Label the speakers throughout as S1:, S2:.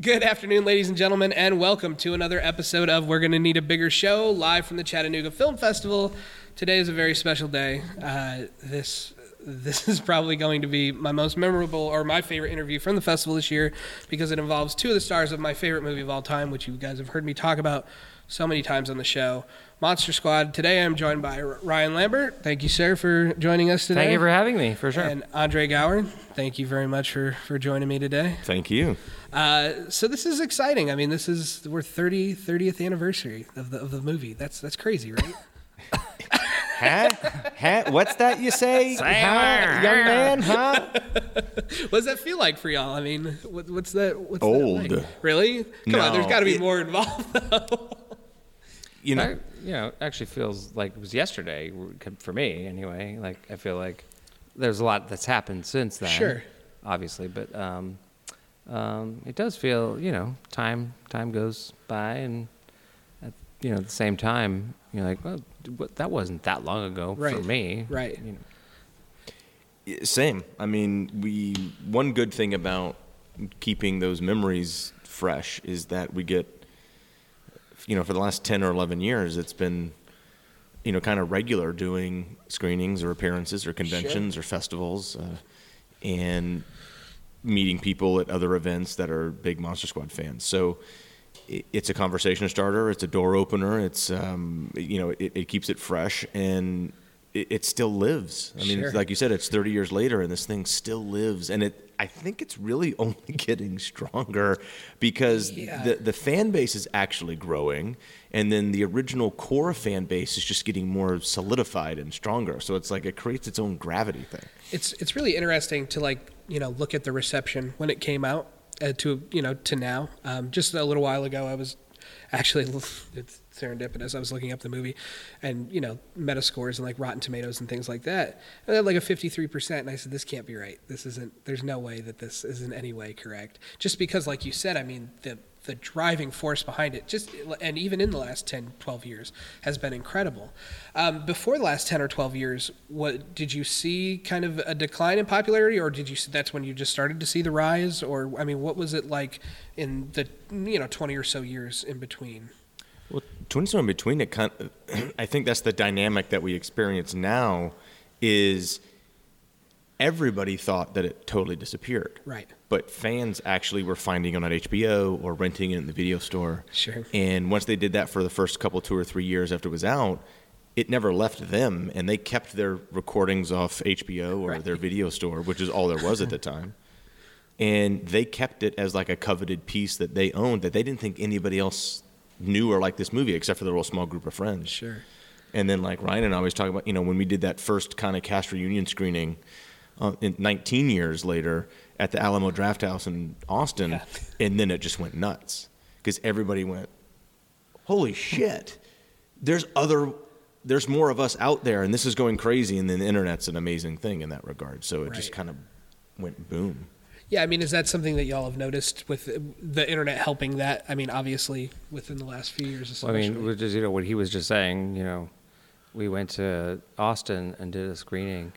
S1: Good afternoon, ladies and gentlemen, and welcome to another episode of We're Gonna Need a Bigger Show, live from the Chattanooga Film Festival. Today is a very special day. Uh, this this is probably going to be my most memorable or my favorite interview from the festival this year because it involves two of the stars of my favorite movie of all time, which you guys have heard me talk about so many times on the show. Monster Squad. Today I'm joined by Ryan Lambert. Thank you, sir, for joining us today.
S2: Thank you for having me, for sure.
S1: And Andre Gower. Thank you very much for, for joining me today.
S3: Thank you.
S1: Uh, so this is exciting. I mean, this is we're 30 30th anniversary of the of the movie. That's that's crazy, right?
S3: Huh? Huh? What's that you say? Huh? Young man, huh?
S1: what does that feel like for y'all? I mean, what, what's that? What's
S3: Old.
S1: That like? Really? Come on, there's got to be
S3: it-
S1: more involved. Though.
S3: You know,
S2: That, you know, actually feels like it was yesterday for me, anyway. Like I feel like there's a lot that's happened since then.
S1: Sure.
S2: Obviously, but um, um, it does feel, you know, time time goes by, and at you know at the same time, you're like, well, what- that wasn't that long ago for me.
S1: Right.
S2: You know,
S3: same. I mean, we one good thing about keeping those memories fresh is that we get, you know, for the last ten or eleven years, it's been, you know, kind of regular doing screenings or appearances or conventions or festivals, uh, and meeting people at other events that are big Monster Squad fans. So. It's a conversation starter. It's a door opener. It's um, you know it, it keeps it fresh and it, it still lives. I mean,
S1: Sure.
S3: like you said, it's 30 years later, and this thing still lives. And it, I think it's really only getting stronger because
S1: Yeah.
S3: the the fan base is actually growing, and then the original core fan base is just getting more solidified and stronger. So it's like it creates its own gravity thing.
S1: it's it's really interesting to like you know look at the reception when it came out uh, to you know to now. Um, just a little while ago, I was actually it's serendipitous. I was looking up the movie, and you know Metascores and like Rotten Tomatoes and things like that. And they had like a fifty three percent, and I said this can't be right. This isn't. There's no way that this is in any way correct. Just because, like you said, I mean the the driving force behind it just and even in the last 10 12 years has been incredible um, before the last 10 or 12 years what did you see kind of a decline in popularity or did you that's when you just started to see the rise or i mean what was it like in the you know 20 or so years in between
S3: Well, in between it, kind I think that's the dynamic that we experience now. Is everybody thought that it totally disappeared,
S1: right
S3: but fans actually were finding it on HBO or renting it in the video store.
S1: Sure.
S3: And once they did that for the first couple, two or three years after it was out, it never left them, and they kept their recordings off HBO or
S1: Right.
S3: their video store, which is all there was at the time. And they kept it as like a coveted piece that they owned that they didn't think anybody else knew or liked this movie except for the little small group of friends.
S1: sure
S3: And then, like Ryan and I always talk about, you know, when we did that first kind of cast reunion screening, uh, in 19 years later at the Alamo Drafthouse in Austin,
S1: Yeah.
S3: and then it just went nuts because everybody went, "Holy shit! There's other, there's more of us out there, and this is going crazy." And then the internet's an amazing thing in that regard. So it just kind of went boom.
S1: Yeah i mean is that something that y'all have noticed with the internet helping that i mean obviously within the last few years
S2: Well, I mean, just you know what he was just saying. You know, we went to Austin and did a screening,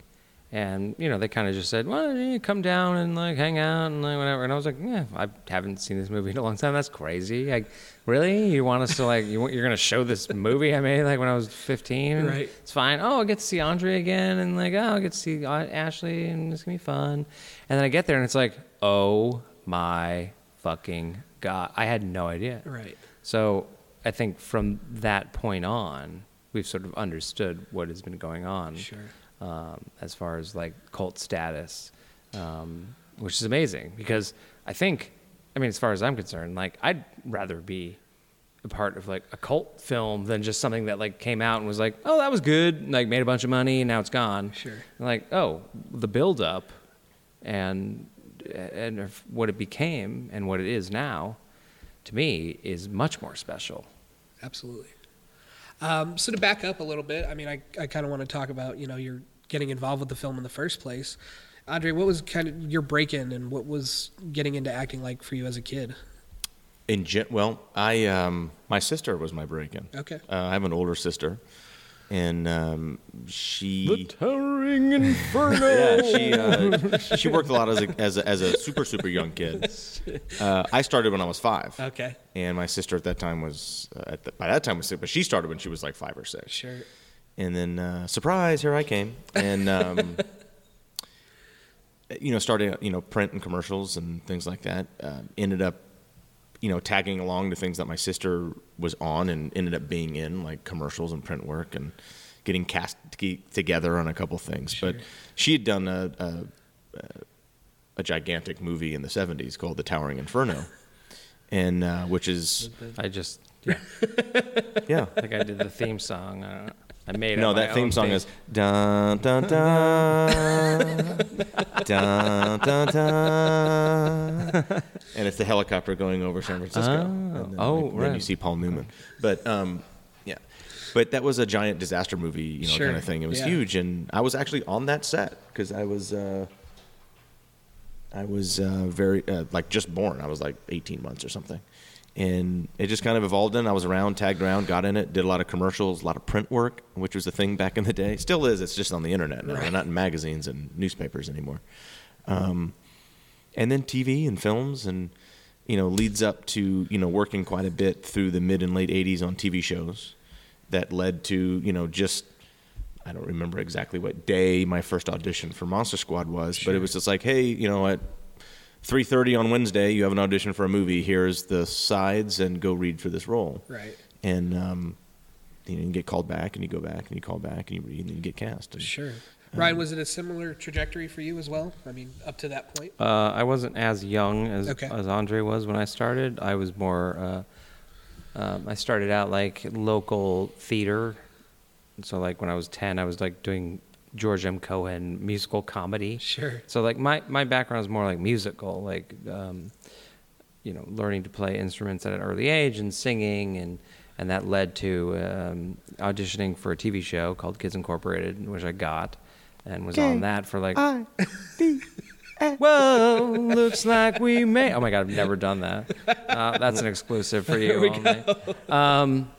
S2: and you know they kind of just said, "Well, you come down and like hang out and like whatever." And I was like, "Yeah, I haven't seen this movie in a long time. That's crazy. Like, really? You want us to like you want, you're gonna show this movie I made like when I was 15?
S1: Right.
S2: It's fine. Oh, I'll get to see Andre again, and like, oh, I'll get to see Ashley, and it's gonna be fun. And then I get there, and it's like, oh my fucking god! I had no idea.
S1: right
S2: So I think from that point on, we've sort of understood what has been going on
S1: Sure.
S2: Um, as far as like cult status, um, which is amazing because I think, I mean, as far as I'm concerned, like I'd rather be a part of like a cult film than just something that like came out and was like, oh, that was good, like made a bunch of money and now it's gone.
S1: Sure.
S2: Like, oh, the build up and and what it became and what it is now, to me, is much more special.
S1: Absolutely. Um, so to back up a little bit, I mean, I, I kind of want to talk about you know your getting involved with the film in the first place. Andre, what was kind of your break-in and what was getting into acting like for you as a kid?
S3: In gen- well, I um, my sister was my break-in.
S1: Okay.
S3: Uh, I have an older sister and um, she
S2: Towering Inferno.
S3: yeah she uh, she worked a lot as a, as a as a super super young kid. Uh, I started when I was five,
S1: Okay.
S3: and my sister at that time was uh, at the, by that time was six, but she started when she was like five or six.
S1: Sure.
S3: And then uh, surprise, here I came, and um, you know started you know print and commercials and things like that. Uh, ended up you know tagging along to things that my sister was on, and ended up being in like commercials and print work and getting cast together on a couple things. But she had done a, a a gigantic movie in the '70s called The Towering Inferno, and uh, which is
S2: I just, yeah,
S3: yeah.
S2: I think I did the theme song. I, don't know. I made
S3: No, that theme song
S2: theme.
S3: is dun dun dun dun dun dun, and it's the helicopter going over San Francisco.
S2: Oh.
S3: and then,
S2: Oh,
S3: like, then you see Paul Newman. But um, yeah, but that was a giant disaster movie, you know,
S1: Sure,
S3: kind of thing. It was
S1: yeah.
S3: huge, and I was actually on that set because I was. Uh, I was uh, very uh, like just born. I was like 18 months or something, and it just kind of evolved. In I was around, tagged around, got in it, did a lot of commercials, a lot of print work, which was a thing back in the day. Still is. It's just on the internet now. They're not in magazines and newspapers anymore. Um, and then TV and films, and you know, leads up to you know working quite a bit through the mid and late 80s on TV shows. That led to you know just I don't remember exactly what day my first audition for Monster Squad was, but it was just like, hey, you know, at 3:30 on Wednesday, you have an audition for a movie. Here's the sides, and go read for this role.
S1: Right.
S3: And um, you, know, you get called back, and you go back, and you call back, and you read, and you get cast. And,
S1: Sure.
S3: Um,
S1: Ryan, was it a similar trajectory for you as well? I mean, up to that point.
S2: Uh, I wasn't as young as
S1: Okay.
S2: as Andre was when I started. I was more. Uh, um, I started out like local theater, so like when I was ten, I was like doing George M. Cohan musical comedy.
S1: Sure.
S2: So like my my background is more like musical, like um, you know, learning to play instruments at an early age and singing, and and that led to um, auditioning for a TV show called Kids Incorporated, which I got, and was on that for like. Whoa, looks like we may. Oh my God, I've never done that. Uh, that's an exclusive for you only. Um,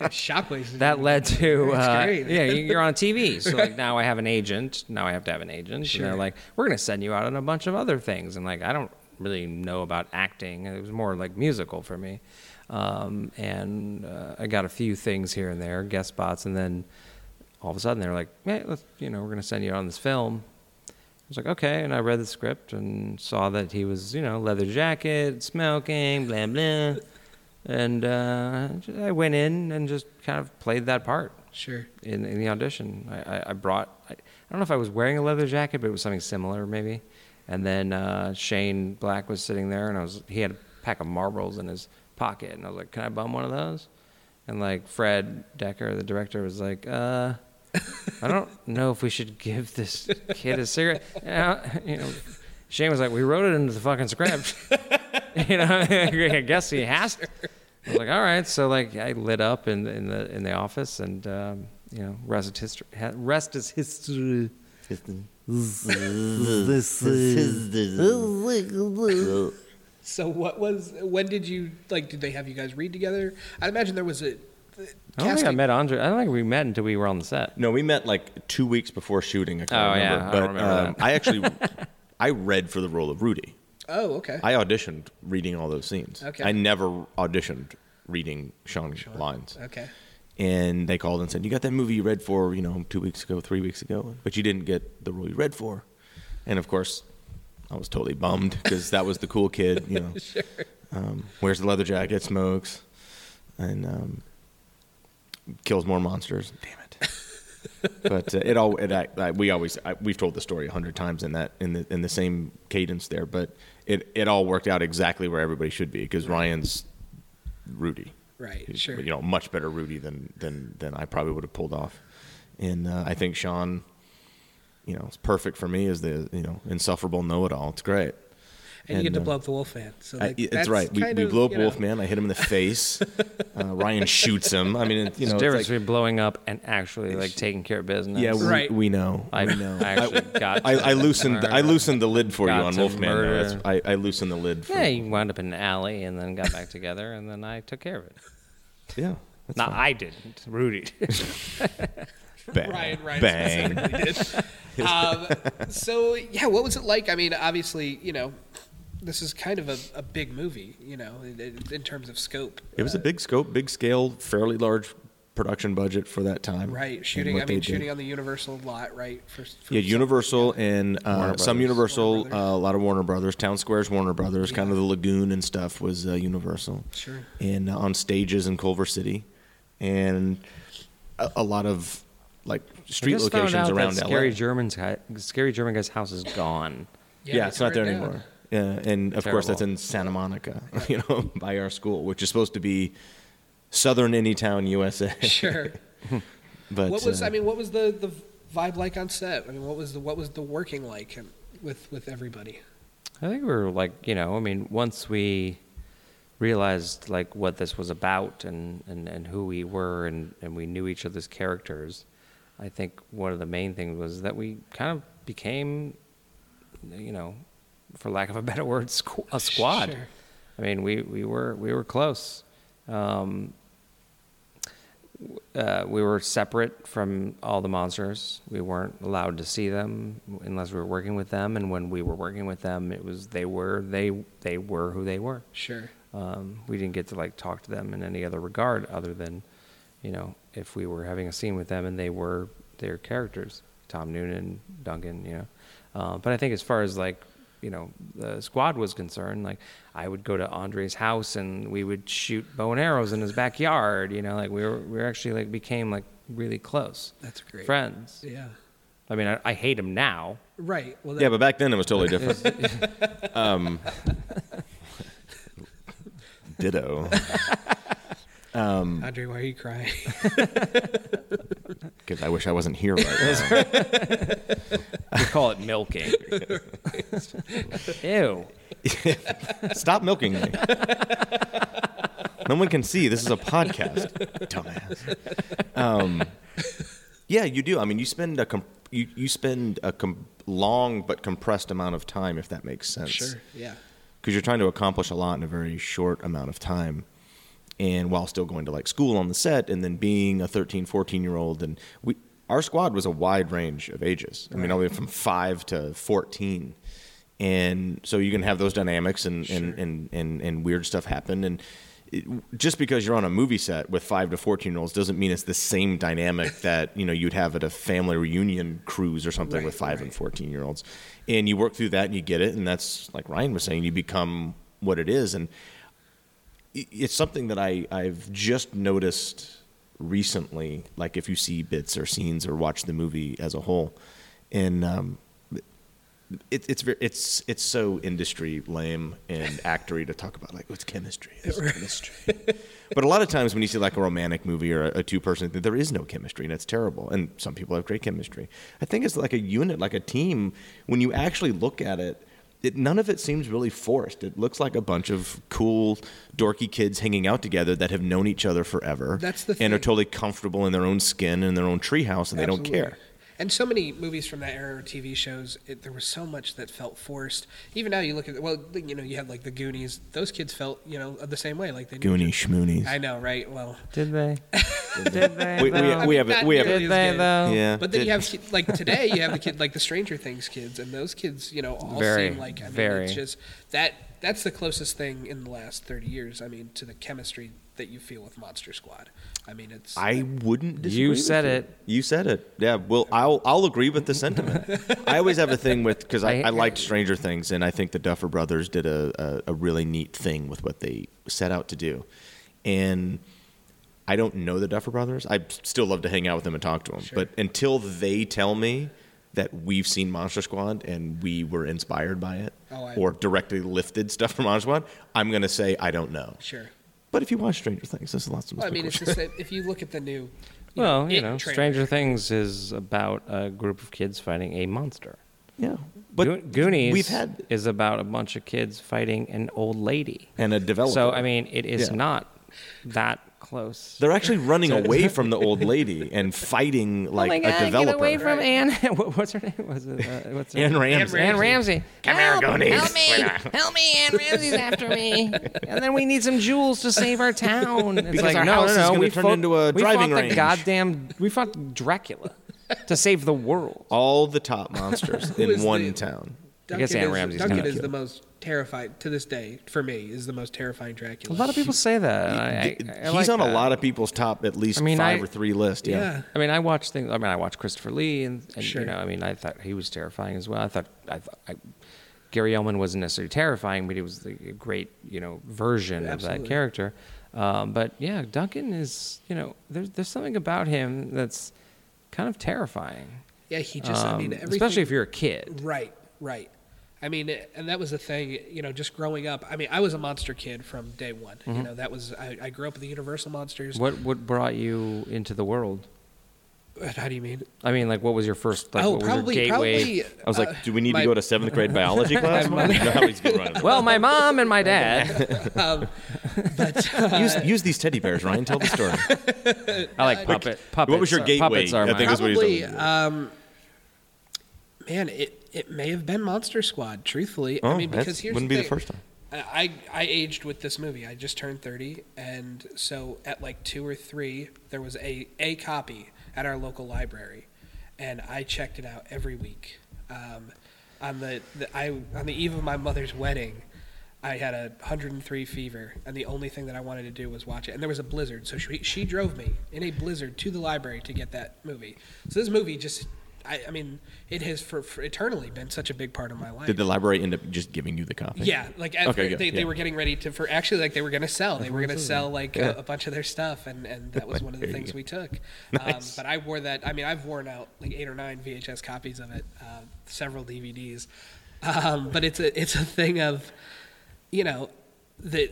S1: Shockwaves.
S2: that led to uh, yeah you- you're on tv so like now i have an agent. Now i have to have an agent.
S1: Sure.
S2: and they're like we're going to send you out on a bunch of other things. And like i don't really know about acting. It was more like musical for me. Um, and uh, i got a few things here and there guest spots. And then all of a sudden they're like hey let's you know we're going to send you on this film. I was like, okay, and I read the script and saw that he was, you know, leather jacket, smoking, blah blah, and uh, I went in and just kind of played that part
S1: Sure.
S2: in, in the audition. I, I, I brought, I, I don't know if I was wearing a leather jacket, but it was something similar maybe. And then uh, Shane Black was sitting there, and I was he had a pack of Marlboros in his pocket, and I was like, "Can I bum one of those?" And like Fred Dekker, the director, was like, uh, "I don't know if we should give this kid a cigarette." You know, you know, Shane was like, "We wrote it into the fucking script." you know, I guess he has to. I was like, all right. So like, I lit up in in the in the office, and um, you know, rest is history. Rest is history.
S1: So what was? When did you like? Did they have you guys read together? I imagine there was a.
S2: I don't think I met Andre. I don't think we met until we were on the set.
S3: No, we met like two weeks before shooting. I can't
S2: Oh, yeah,
S3: remember.
S2: I
S3: but
S2: don't remember
S3: um,
S2: that.
S3: I actually, I read for the role of Rudy.
S1: Oh, okay.
S3: I auditioned reading all those scenes.
S1: Okay.
S3: I never auditioned reading Sean, lines.
S1: okay.
S3: And they called and said, "You got that movie you read for, you know, two weeks ago, three weeks ago, but you didn't get the role you read for." And of course, I was totally bummed because that was the cool kid, you know.
S1: Sure.
S3: Um, wears the leather jacket, smokes, and um, kills more monsters. Damn it! But uh, it all it, I, I, we always I, we've told the story a hundred times in that in the in the same cadence there. But it it all worked out exactly where everybody should be because Ryan's Rudy.
S1: Right.
S3: He's,
S1: Sure.
S3: You know, much better Rudy than than than I probably would have pulled off. And uh, I think Sean, you know, is perfect for me as the you know insufferable know-it-all. It's great.
S1: And you get to
S3: uh,
S1: blow up the Wolfman. So like,
S3: it's
S1: that's
S3: right. We,
S1: kind
S3: we blow up
S1: you know,
S3: Wolfman. I hit him in the face. uh, Ryan shoots him. I mean, it, you know,
S2: a
S3: it's
S2: difference
S3: like,
S2: between blowing up and actually like taking care of business.
S3: yeah, we,
S1: Right.
S3: we know.
S2: I,
S3: we know.
S2: I actually got.
S3: I, I loosened. I loosened the lid for you on
S2: to
S3: Wolfman. there.
S2: murder.
S3: That's- I, I loosened the lid. For,
S2: Yeah, he wound up in an alley and then got back together, and then I took care of it.
S3: yeah.
S2: Not I didn't. Rudy. did.
S3: Bang,
S1: Ryan, Ryan
S3: bang.
S1: specifically did. um, so yeah, what was it like? I mean, obviously, you know, this is kind of a, a big movie, you know, in, in terms of scope.
S3: It was a big scope, big scale, fairly large production budget for that time.
S1: Right, shooting. I
S3: they
S1: mean,
S3: did.
S1: shooting on the Universal lot, right? For, for
S3: Yeah,
S1: some-
S3: Universal and uh, some Universal, uh, a lot of Warner Brothers. Town Square's Warner Brothers. Kind of the lagoon and stuff was uh, Universal.
S1: Sure.
S3: And uh, on stages in Culver City, and a, a lot of like street
S2: I found
S3: locations
S2: out
S3: around
S2: that
S3: LA.
S2: Scary German's hi- Scary German guy's house is gone.
S3: Yeah, it's not there
S1: burnt down.
S3: anymore. Yeah, and of course that's in Santa Monica, you know, by our school, which is supposed to be Southern Anytown, USA.
S1: Sure.
S3: But
S1: what was
S3: uh,
S1: I mean? What was the, the vibe like on set? I mean, what was the what was the working like with with everybody?
S2: I think we were like, you know, I mean, once we realized like what this was about and, and, and who we were and, and we knew each other's characters, I think one of the main things was that we kind of became, you know, for lack of a better word, squ- a squad.
S1: Sure.
S2: I mean, we, we were we were close. Um, uh, we were separate from all the monsters. We weren't allowed to see them unless we were working with them. And when we were working with them, it was they were they they were who they were.
S1: Sure.
S2: Um, we didn't get to like talk to them in any other regard other than, you know, if we were having a scene with them and they were their characters, Tom Noonan, Duncan, you know. Uh, but I think as far as like, you know, the squad was concerned, like I would go to Andre's house and we would shoot bow and arrows in his backyard. You know, like we were we were actually like became like really close
S1: That's great.
S2: friends.
S1: Yeah.
S2: I mean, I, I hate him now.
S1: Right. Well,
S3: yeah, but back then it was totally different. um, ditto.
S1: Andre, why are you crying?
S3: Because I wish I wasn't here right now.
S2: We call it milking. Ew.
S3: Stop milking me. no one can see. This is a podcast. Dumbass. Um, yeah, you do. I mean, you spend a com- you, you spend a com- long but compressed amount of time, if that makes sense.
S1: sure. Yeah.
S3: because you're trying to accomplish a lot in a very short amount of time and while still going to like school on the set and then being a 13 14 year old and we our squad was a wide range of ages. I mean all the way from 5 to 14 and so you can have those dynamics and and, and, and, and weird stuff happen. And it, just because you're on a movie set with 5 to 14 year olds doesn't mean it's the same dynamic that you know you'd have at a family reunion cruise or something
S1: Right,
S3: with 5 and 14 year olds and you work through that and you get it and that's like ryan was saying you become what it is. And it's something that I, i've just noticed recently like if you see bits or scenes or watch the movie as a whole and um, it, it's it's it's so industry lame and actory to talk about like oh, it's chemistry, it's chemistry. but a lot of times when you see like a romantic movie or a, a two person, there is no chemistry and it's terrible. And some people have great chemistry. I think it's like a unit, like a team. When you actually look at it, it none of it seems really forced. It looks like a bunch of cool, dorky kids hanging out together that have known each other forever.
S1: That's the
S3: and are totally comfortable in their own skin and their own treehouse, and they don't care.
S1: And so many movies from that era, or TV shows, it, there was so much that felt forced. Even now, you look at well, you know, you have like the Goonies. Those kids felt, you know, the same way. Like they knew
S3: Goonies,
S1: each
S3: schmoonies.
S1: I know, right? Well,
S2: Did they? Did they?
S3: We- we-
S2: though?
S3: we have it- we have
S1: nearly
S2: Did they
S1: good.
S2: though?
S3: Yeah.
S1: But then
S3: Did-
S1: you have like today, you have the kid like the Stranger Things kids, and those kids, you know, all
S2: Very,
S1: seem like I mean,
S2: very.
S1: it's just that that's the closest thing in the last thirty years. I mean, to the chemistry that you feel with Monster Squad. I mean, it's
S3: I wouldn't disagree.
S2: You
S3: with
S2: said
S3: you.
S2: it.
S3: You said it. Yeah. Well, I'll I'll agree with the sentiment. I always have a thing with because I,
S2: I-
S3: I liked Stranger Things, and I think the Duffer Brothers did a, a a really neat thing with what they set out to do, and. I don't know the Duffer Brothers. I still love to hang out with them and talk to them.
S1: Sure.
S3: But until they tell me that we've seen Monster Squad and we were inspired by it,
S1: Oh, I-
S3: or directly lifted stuff from Monster Squad, I'm going to say I don't know.
S1: sure.
S3: But if you watch Stranger Things, there's lots of
S1: Well, I mean,
S3: cool
S1: it's
S3: shit.
S1: just that if you look at the new, you
S2: Well,
S1: know,
S2: you know,
S1: trailer,
S2: Stranger Things is about a group of kids fighting a monster.
S3: yeah.
S2: But
S3: But
S2: Goonies
S3: we've had
S2: is about a bunch of kids fighting an old lady.
S3: and a developer.
S2: So I mean, it is
S3: Yeah.
S2: not that close.
S3: They're actually running away from the old lady and fighting like
S2: oh my God,
S3: a developer.
S2: Get away from Anne. what- what's her name? Was it? Uh, what's her
S3: Anne
S2: name?
S3: Ramsey.
S2: Anne Ramsey.
S3: Come here,
S2: help,
S3: Goonies.
S2: Help me! Help me! Anne Ramsey's after me. And then we need some jewels to save our town. It's
S3: Because
S2: like
S3: our
S2: no,
S3: house
S2: no,
S3: is
S2: no.
S3: gonna
S2: we
S3: turn
S2: fought,
S3: into a driving
S2: we
S3: driving
S2: fought
S3: range.
S2: the goddamn. We fought Dracula to save the world.
S3: All the top monsters in one
S1: the-
S3: town.
S2: I guess
S1: Duncan
S2: Anne
S1: is,
S2: Ramsey's
S1: Duncan
S2: kinda
S1: is
S2: cute.
S1: the most terrifying to this day for me. Is the most terrifying Dracula.
S2: A lot of people say that. and I, I, I
S3: He's
S2: like
S3: on a
S2: that.
S3: lot of people's top at least
S2: I mean,
S3: five
S2: I-
S3: or three list. Yeah.
S1: yeah.
S2: I mean, I watched things. I mean, I watched Christopher Lee, and, and
S1: Sure.
S2: you know, I mean, I thought he was terrifying as well. I thought, I, thought I, Gary Oldman wasn't necessarily terrifying, but he was the great, you know, version of
S1: Absolutely.
S2: that character. Um, but yeah, Duncan is, you know, there's there's something about him that's kind of terrifying.
S1: Yeah, he just. I mean,
S2: Um,
S1: everything,
S2: especially if you're a kid.
S1: Right, right. I mean, and that was the thing, you know, just growing up. I mean, I was a monster kid from day one.
S2: Mm-hmm.
S1: You know, that was I, I grew up with the Universal monsters.
S2: What what brought you into the world?
S1: How do you mean?
S2: I mean, like, what was your first? Like,
S1: oh,
S2: what was
S1: probably,
S2: your gateway?
S1: probably.
S3: I was like,
S1: uh,
S3: do we need
S1: my-
S3: to go to seventh grade biology class?
S1: my-
S3: You know how he's gonna run it.
S2: Well, my mom and my dad.
S1: um, but uh,
S3: use, use these teddy bears, Ryan. Tell the story.
S2: I like puppet. Puppets.
S3: What was your gateway?
S2: Puppets are
S3: I
S2: my-
S3: think is what he's
S1: probably, um, man, it it may have been Monster Squad. Truthfully,
S3: Oh,
S1: I mean, because here's
S3: wouldn't
S1: the
S3: be the first time.
S1: I I aged with this movie. I just turned thirty, and so at like two or three, there was a a copy at our local library, and I checked it out every week. Um, on the, the I on the eve of my mother's wedding, I had a 103 fever, and the only thing that I wanted to do was watch it. And there was a blizzard, so she she drove me in a blizzard to the library to get that movie. So this movie just. I, I mean, it has for, for eternally been such a big part of my life.
S3: Did the library end up just giving you the copy?
S1: Yeah, like
S3: Okay,
S1: they, they
S3: yeah.
S1: were getting ready to for actually like they were going to sell. They were going to sell like a, a bunch of their stuff, and and that was one of the things we took.
S3: Nice.
S1: Um, but I wore that. I mean, I've worn out like eight or nine VHS copies of it, uh, several DVDs. Um, but it's a it's a thing of, you know, the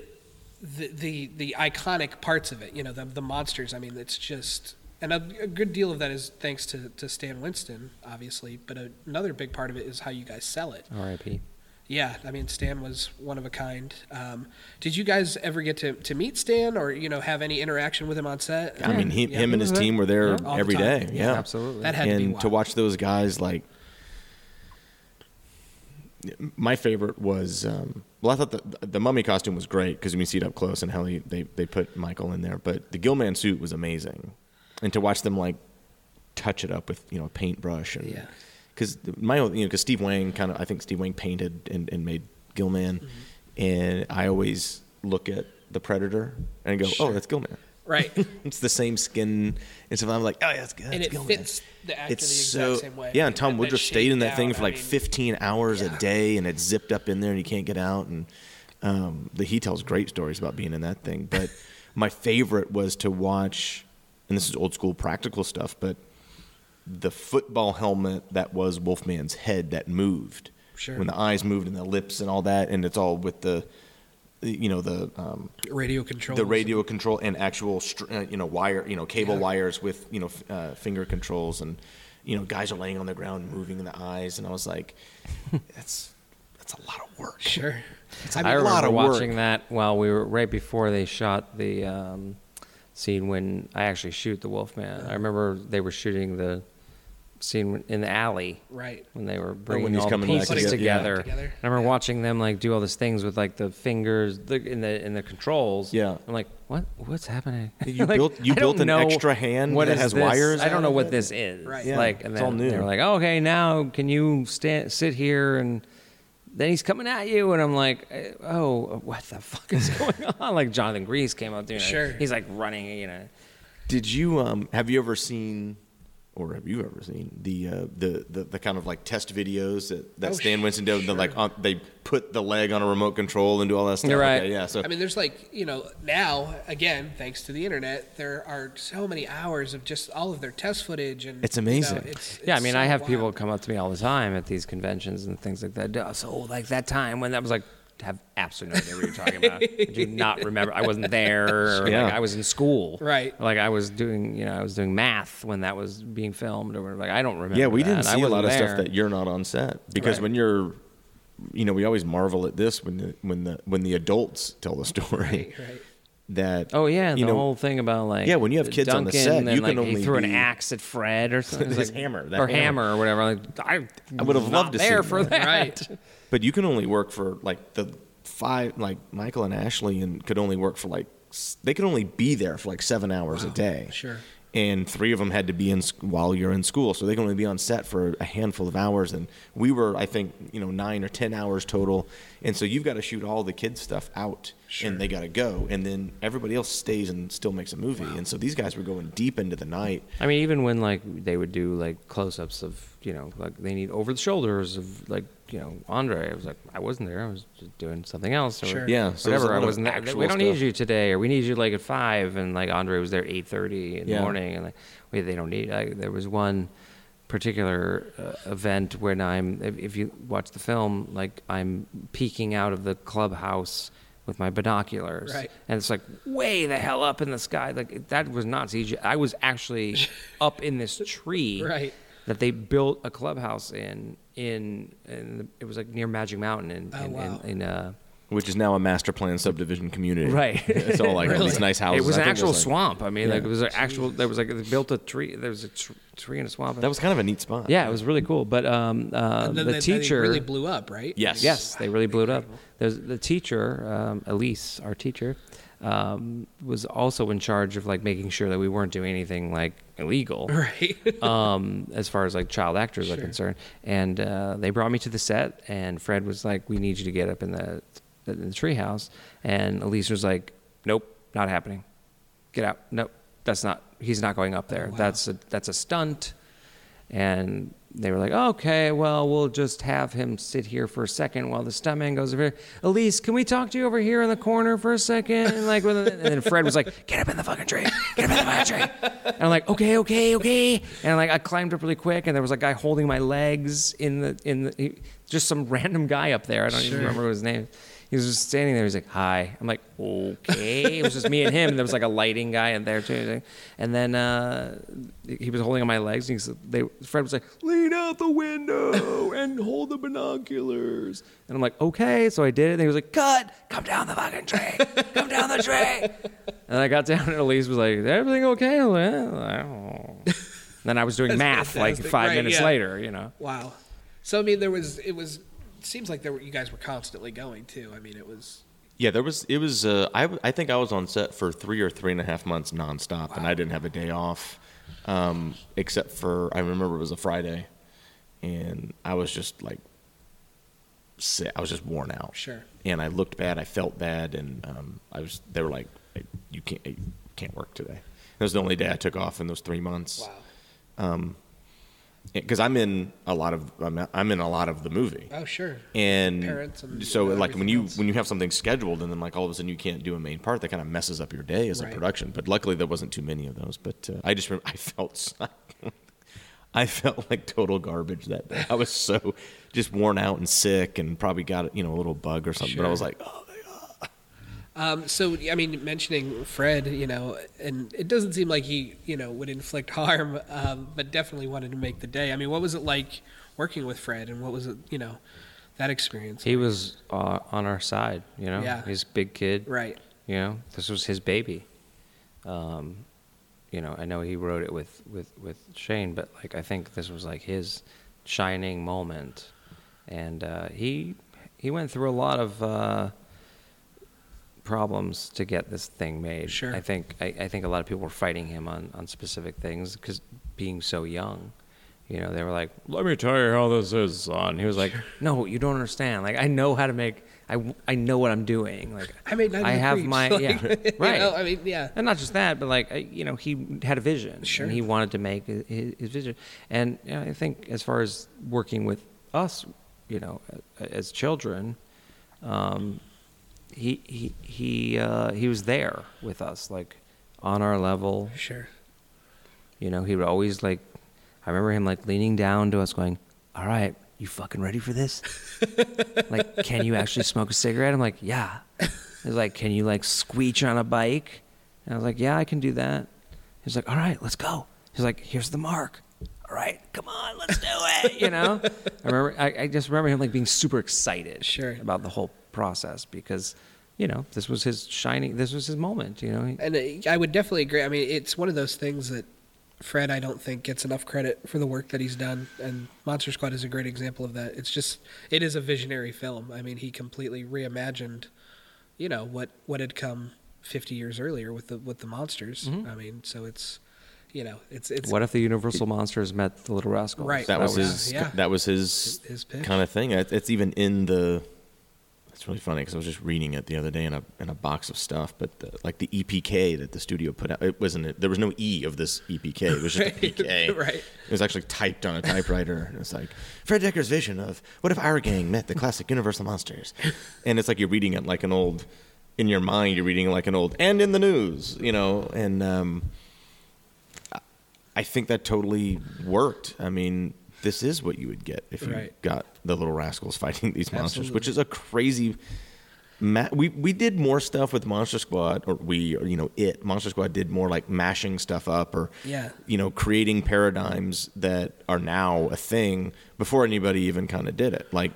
S1: the the the iconic parts of it. You know, the the monsters. I mean, it's just. And a, a good deal of that is thanks to, to Stan Winston, obviously. But a, another big part of it is how you guys sell it.
S2: R.I.P.
S1: Yeah, I mean Stan was one of a kind. Um, did you guys ever get to, to meet Stan or you know have any interaction with him on set?
S3: I mean, he,
S1: Yeah.
S3: him and his team were there
S2: Yeah.
S1: All the
S3: day.
S1: Yeah,
S3: Yeah,
S2: Absolutely.
S1: That had to be
S3: and
S1: wild.
S3: to watch those guys like my favorite was um, well i thought the, the mummy costume was great because we see it up close and how he, they, they put michael in there but the Gill-man suit was amazing and to watch them like touch it up with you know a paintbrush and
S1: Yeah.
S3: because my own you know because steve wang kind of i think steve wang painted and, and made Gill-man
S1: Mm-hmm.
S3: and i always look at the predator and go
S1: Sure.
S3: oh that's Gill-man
S1: right,
S3: it's the same skin and stuff. I'm like, oh yeah, that's good.
S1: and it
S3: Gill-man.
S1: fits the actor
S3: It's
S1: the exact
S3: so
S1: same way.
S3: yeah. And Tom Woodruff stayed in that
S1: shaped
S3: thing
S1: out,
S3: for
S1: I
S3: like
S1: mean,
S3: 15 hours
S1: yeah.
S3: a day, and it's zipped up in there, and you can't get out. And um, the, he tells great stories about being in that thing. But my favorite was to watch, and this is old school practical stuff, but the football helmet that was Wolfman's head that moved.
S1: Sure.
S3: When the eyes moved and the lips and all that, and it's all with the, you know, the um,
S1: radio control.
S3: the radio control and actual str- uh, you know wire you know cable
S1: Yeah.
S3: wires with you know f- uh, finger controls and you know guys are laying on the ground moving in the eyes and I was like that's that's a lot of work
S1: Sure.
S3: it's
S2: I
S3: a
S2: remember
S3: lot of
S2: watching
S3: work
S2: that while we were right before they shot the um, scene when I actually shoot the Wolfman. I remember they were shooting the scene in the alley
S1: Right.
S2: when they were oh, bringing
S3: he's
S2: all the pieces
S3: together,
S2: together.
S3: yeah.
S1: Together.
S2: I remember watching them like do all these things with like the fingers the, in the in the controls.
S3: Yeah.
S2: I'm like, what? What's happening?
S3: You
S2: Like,
S3: built- you
S2: I
S3: built an extra hand
S2: what
S3: that
S2: is
S3: has
S2: this.
S3: wires
S2: I don't know what this is.
S1: Right.
S3: Yeah,
S2: Like, and
S3: it's
S2: then
S3: all new.
S2: they were like, oh, okay, now can you stand sit here and. Then he's coming at you, and I'm like, eh, "Oh, what the fuck is going on?" Like Jonathan Gries came out doing it.
S1: Sure.
S2: He's like running, you know.
S3: did you um have you ever seen or have you ever seen the uh, the, the the kind of like test videos that, that
S1: Oh,
S3: Stan Winston did? The,
S1: sure.
S3: like on, they put the leg on a remote control and do all that stuff.
S2: You're right.
S3: Okay, yeah. So
S1: I mean, there's like you know now again thanks to the internet, there are so many hours of just all of their test footage and
S3: It's
S1: you know,
S3: amazing.
S1: it's,
S2: Yeah, I mean,
S1: so
S2: I have
S1: wild.
S2: people come up to me all the time at these conventions and things like that. "Oh, So, like that time when that was like, have absolutely no idea what you're talking about. I do not remember. I wasn't there.
S3: Yeah.
S2: like I was in school.
S1: Right.
S2: Like I was doing, you know, I was doing math when that was being filmed. Or like I don't remember.
S3: Yeah, we
S2: that.
S3: didn't see a lot of stuff that you're not on set because
S1: Right.
S3: when you're, you know, we always marvel at this when the when the when the adults tell the story.
S1: Right, right.
S3: that
S2: Oh yeah, the
S3: know,
S2: whole thing about like
S3: Yeah, when you have kids on the set,
S2: and
S3: you
S2: like,
S3: can
S2: he
S3: only
S2: threw an axe at Fred or something.
S3: His
S2: like-
S3: hammer, that
S2: or
S3: hammer.
S2: hammer or whatever. Like I,
S3: I would have loved to
S2: there
S3: see
S2: for
S3: that.
S2: that.
S1: Right.
S3: But you can only work for like the five, like Michael and Ashley, and could only work for like they could only be there for like seven hours a day.
S1: Sure.
S3: And three of them had to be in while you're in school, so they can only be on set for a handful of hours. And we were, I think, you know, nine or ten hours total. And so you've got to shoot all the kids stuff out,
S1: Sure.
S3: and they got to go, and then everybody else stays and still makes a movie. And so these guys were going deep into the night.
S2: I mean, even when like they would do like close-ups of you know like they need over the shoulders of like you know Andre. I was like I wasn't there. I was just doing something else. Or
S1: Sure.
S3: Yeah, so there's a
S2: whatever. I wasn't there.
S3: actual
S2: We don't need you today, or we need you like at five, and like Andre was there eight thirty in
S3: Yeah.
S2: the morning, and like wait, they don't need. Like, there was one particular uh, event when I'm if, if you watch the film, like I'm peeking out of the clubhouse with my binoculars,
S1: Right.
S2: and it's like way the hell up in the sky. Like that was not CG. I was actually up in this tree
S1: Right.
S2: That they built a clubhouse in in, in it was like near Magic Mountain in
S1: Oh,
S2: in,
S1: wow.
S2: in, in uh,
S3: Which is now a master plan subdivision community.
S2: Right.
S3: it's all like all these nice houses.
S2: it was
S3: I
S2: an actual
S3: there's, like-
S2: swamp. I mean, like it was an actual. There was like they built a tree. There was a tr- tree in a swamp.
S3: That was kind of a neat spot.
S2: yeah, it was really cool. But um, uh,
S1: And then
S2: the
S1: they- they
S2: teacher
S1: really blew up, right?
S3: Yes.
S2: Yes, they really blew it up. There's the teacher, um, Elise, our teacher, um, was also in charge of like making sure that we weren't doing anything like illegal.
S1: Right.
S2: um, as far as like child actors are concerned. And uh, they brought me to the set, and Fred was like, "We need you to get up in the in the treehouse." And Elise was like, "Nope, not happening. Get out. Nope, that's not. He's not going up there.
S1: wow.
S2: That's a that's a stunt." And they were like, okay, well, we'll just have him sit here for a second while the stuntman goes over here. Elise, can we talk to you over here in the corner for a second? And like, and then Fred was like, get up in the fucking tree, get up in the fucking tree. And I'm like, okay, okay, okay. And like, I climbed up really quick, and there was a guy holding my legs in the in the he- just some random guy up there. I don't even remember his name. He was just standing there. He's like, "Hi." I'm like, "Okay." It was just me and him. There was like a lighting guy in there too. And then uh, he was holding on my legs. And he said, they, Fred was like, "Lean out the window and hold the binoculars." And I'm like, "Okay." So I did it. And he was like, "Cut! Come down the fucking tree! Come down the tree!" And I got down, and Elise was like, "Is everything okay?" Like, "Eh, don't know." Then I was doing math like five
S1: Right,
S2: minutes
S1: yeah.
S2: later. You know.
S1: wow. So I mean, there was it was. It seems like there were, you guys were constantly going too. I mean, it was.
S3: Yeah, there was. It was. Uh, I I think I was on set for three or three and a half months nonstop, and I didn't have a day off, um, except for I remember it was a Friday, and I was just like sick. I was just worn out.
S1: Sure.
S3: And I looked bad. I felt bad, and um, I was. They were like, "Hey, "You can't. You can't work today." That was the only day I took off in those three months.
S1: Wow.
S3: Because I'm in a lot of. I'm, I'm in a lot of the movie.
S1: Oh sure.
S3: and
S1: and
S3: so like when you
S1: else.
S3: when you have something scheduled and then like all of a sudden you can't do a main part that kind of messes up your day as
S1: Right.
S3: a production but luckily there wasn't too many of those but uh, i just remember i felt i felt like total garbage that day i was so just worn out and sick and probably got you know a little bug or something but i was like oh
S1: Um, so I mean, mentioning Fred, you know, and it doesn't seem like he, you know, would inflict harm, um, but definitely wanted to make the day. I mean, what was it like working with Fred, and what was it, you know, that experience?
S2: He was uh, on our side. You know.
S1: Yeah.
S2: He's a big kid.
S1: right.
S2: You know, this was his baby. Um, you know, I know he wrote it with, with, with Shane, but like I think this was like his shining moment, and uh, he he went through a lot of uh, problems to get this thing made.
S1: Sure.
S2: I think I, I think a lot of people were fighting him on, on specific things because being so young. You know, they were like, "Let me tell you how this is, son." He was like, "No, you don't understand. Like, I know how to make. I, I know what I'm doing. Like,
S1: I made
S2: I have
S1: Creeps,
S2: my
S1: like,
S2: yeah,
S1: you
S2: right.
S1: know, I mean, yeah.
S2: and not just that, but like I- you know, he had a vision,
S1: Sure.
S2: and he wanted to make his, his vision. And you know, I think as far as working with us, you know, as children, um, he he he uh, he was there with us, like on our level.
S1: Sure.
S2: You know, he would always like. I remember him like leaning down to us, going, "All right, you fucking ready for this? like, can you actually smoke a cigarette?" I'm like, "Yeah." He's like, "Can you like squeech on a bike?" And I was like, "Yeah, I can do that." He's like, "All right, let's go." He's like, "Here's the mark." All right, come on, let's do it. You know, I remember. I, I just remember him like being super excited,
S1: Sure.
S2: about the whole process because, you know, this was his shining. This was his moment. You know,
S1: And I would definitely agree. I mean, it's one of those things that Fred, I don't think, gets enough credit for the work that he's done. And Monster Squad is a great example of that. It's just, it is a visionary film. I mean, he completely reimagined, you know, what what had come 50 years earlier with the with the monsters. Mm-hmm. I mean, so it's, you know, it's it's
S2: what if the Universal monsters met the Little Rascals?
S1: Right.
S3: That was his.
S1: yeah.
S3: That was his,
S1: His pitch.
S3: kind of thing. It's even in the. It's really funny because I was just reading it the other day in a in a box of stuff. But the, like the EPK that the studio put out, it wasn't. There was no E of this EPK. It was just a PK.
S1: Right.
S3: It was actually typed on a typewriter, and it's like Fred Dekker's vision of what if our gang met the classic Universal monsters, and it's like you're reading it like an old. In your mind, you're reading it like an old, and in the news, you know, and um, I think that totally worked. I mean, this is what you would get if you
S1: Right.
S3: got the little rascals fighting these monsters,
S1: Absolutely.
S3: which is a crazy. Ma- we we did more stuff with Monster Squad, or we, or you know, it Monster Squad did more like mashing stuff up, or
S1: Yeah.
S3: you know, creating paradigms that are now a thing before anybody even kind of did it. Like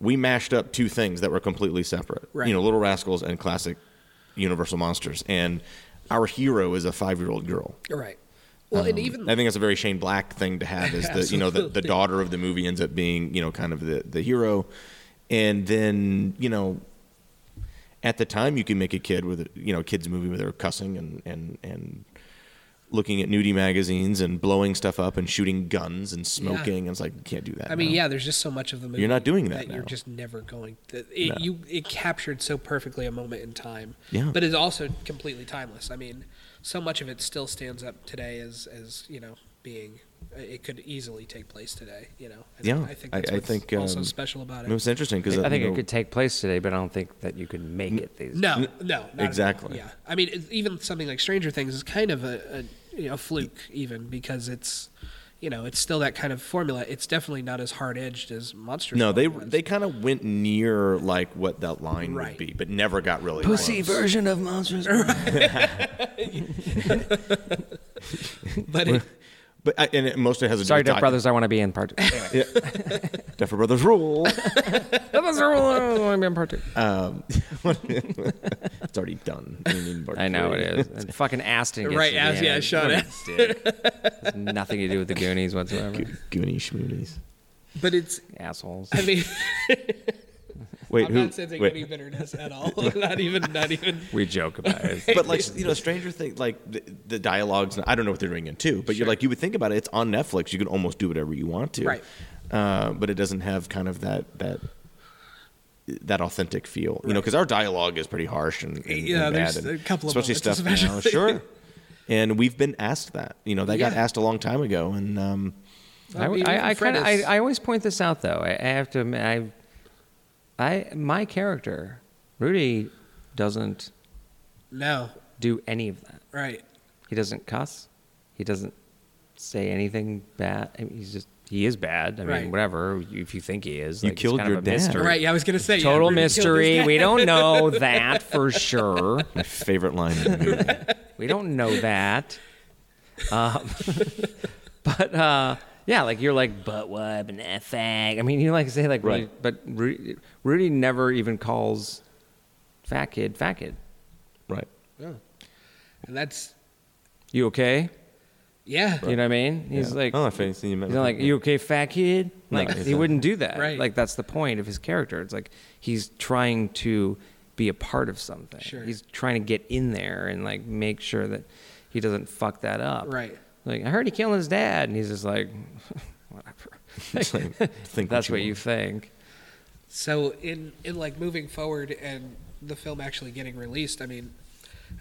S3: we mashed up two things that were completely separate.
S1: Right.
S3: You know, Little Rascals and classic Universal monsters, and our hero is a five year old girl.
S1: right. Well, and
S3: Um,
S1: even
S3: I think that's a very Shane Black thing to have. Is the you know the, the daughter of the movie ends up being you know kind of the the hero, and then you know at the time you can make a kid with a, you know a kids movie where they're cussing and and and looking at nudie magazines and blowing stuff up and shooting guns and smoking. And it's like you can't do that.
S1: I mean, yeah, there's just so much of the movie.
S3: You're not doing that
S1: You're just never going. To, it,
S3: No.
S1: You it captured so perfectly a moment in time.
S3: Yeah.
S1: But it's also completely timeless. I mean, so much of it still stands up today as as you know being. It could easily take place today. You know. And
S3: Yeah,
S1: I think that's
S3: I
S1: what's
S3: think,
S1: also
S3: um,
S1: special about
S3: it
S1: it.
S3: was interesting because
S2: I think it could take place today, but I don't think that you could make it these.
S1: No, no, not at all.
S3: Exactly.
S1: Yeah, I mean, even something like Stranger Things is kind of a, a you know fluke, even because it's you know it's still that kind of formula. It's definitely not as hard edged as Monster.
S3: No, they
S1: was.
S3: they kind of went near like what that line
S1: Right.
S3: would be, but never got really
S2: Pussy
S3: close.
S2: version of monsters.
S1: but it,
S3: But I, and it mostly has a
S2: Sorry,
S3: di-
S2: Duff Brothers. I want to be in part two.
S3: Duffer Brothers rule.
S2: Duff Brothers, rule. I want to be in part two.
S3: Um, it's already done. I, mean,
S2: I know
S3: three.
S2: it is. And fucking Astin. Gets
S1: Right,
S2: to the
S1: As- yeah,
S2: end.
S1: Sean
S2: What a Has nothing to do with the Goonies whatsoever.
S3: Go- Goonie schmoonies.
S1: but it's.
S2: Assholes.
S1: I mean,
S3: Wait,
S1: I'm
S3: who?
S1: not sensing
S3: wait.
S1: any bitterness at all. not even. Not even.
S2: We joke about it.
S3: But like you know, Stranger Things, like the, the dialogues. I don't know what they're doing in two, but you're like you would think about it. It's on Netflix. You can almost do whatever you want to.
S1: Right.
S3: Uh, but it doesn't have kind of that that that authentic feel, you know, because our dialogue is pretty harsh and, and
S1: Yeah,
S3: and
S1: there's
S3: bad, and
S1: a couple of
S3: especially
S1: moments,
S3: stuff now.
S1: especially.
S3: Sure. And we've been asked that, you know, that got asked a long time ago, and um,
S2: I, I, I kind of, I, I always point this out though. I, I have to admit, I, I, my character, Rudy, doesn't
S1: No.
S2: do any of that.
S1: Right.
S2: He doesn't cuss. He doesn't say anything bad. I mean, he's just, he is bad. I mean,
S1: Right.
S2: whatever. If you think he is,
S3: You
S2: like, it's
S3: killed
S2: kind
S3: your
S2: of a
S3: dad.
S2: mystery.
S1: Right. Yeah, I was gonna say
S2: Total
S1: Rudy killed his
S2: mystery. We don't know that for sure.
S3: my favorite line in the movie.
S2: We don't know that. Um, but uh, yeah, like you're like butt wub and fag. I mean, you like say like,
S3: Right.
S2: Rudy, but Rudy, Rudy never even calls fat kid fat kid.
S3: right.
S1: Yeah. And that's
S2: You okay?
S1: yeah.
S2: You know what I mean? He's
S3: Yeah.
S2: like,
S3: oh, if anything, you meant
S2: he's like, you okay, fat kid? Like
S3: it's
S2: he
S3: not.
S2: wouldn't do that.
S1: Right.
S2: Like that's the point of his character. It's like he's trying to be a part of something.
S1: Sure.
S2: He's trying to get in there and like make sure that he doesn't fuck that up.
S1: Right.
S2: Like I heard he killed his dad, and he's just like, whatever.
S3: Like, think
S2: That's what
S3: want.
S2: you think.
S1: So in in like moving forward and the film actually getting released, I mean,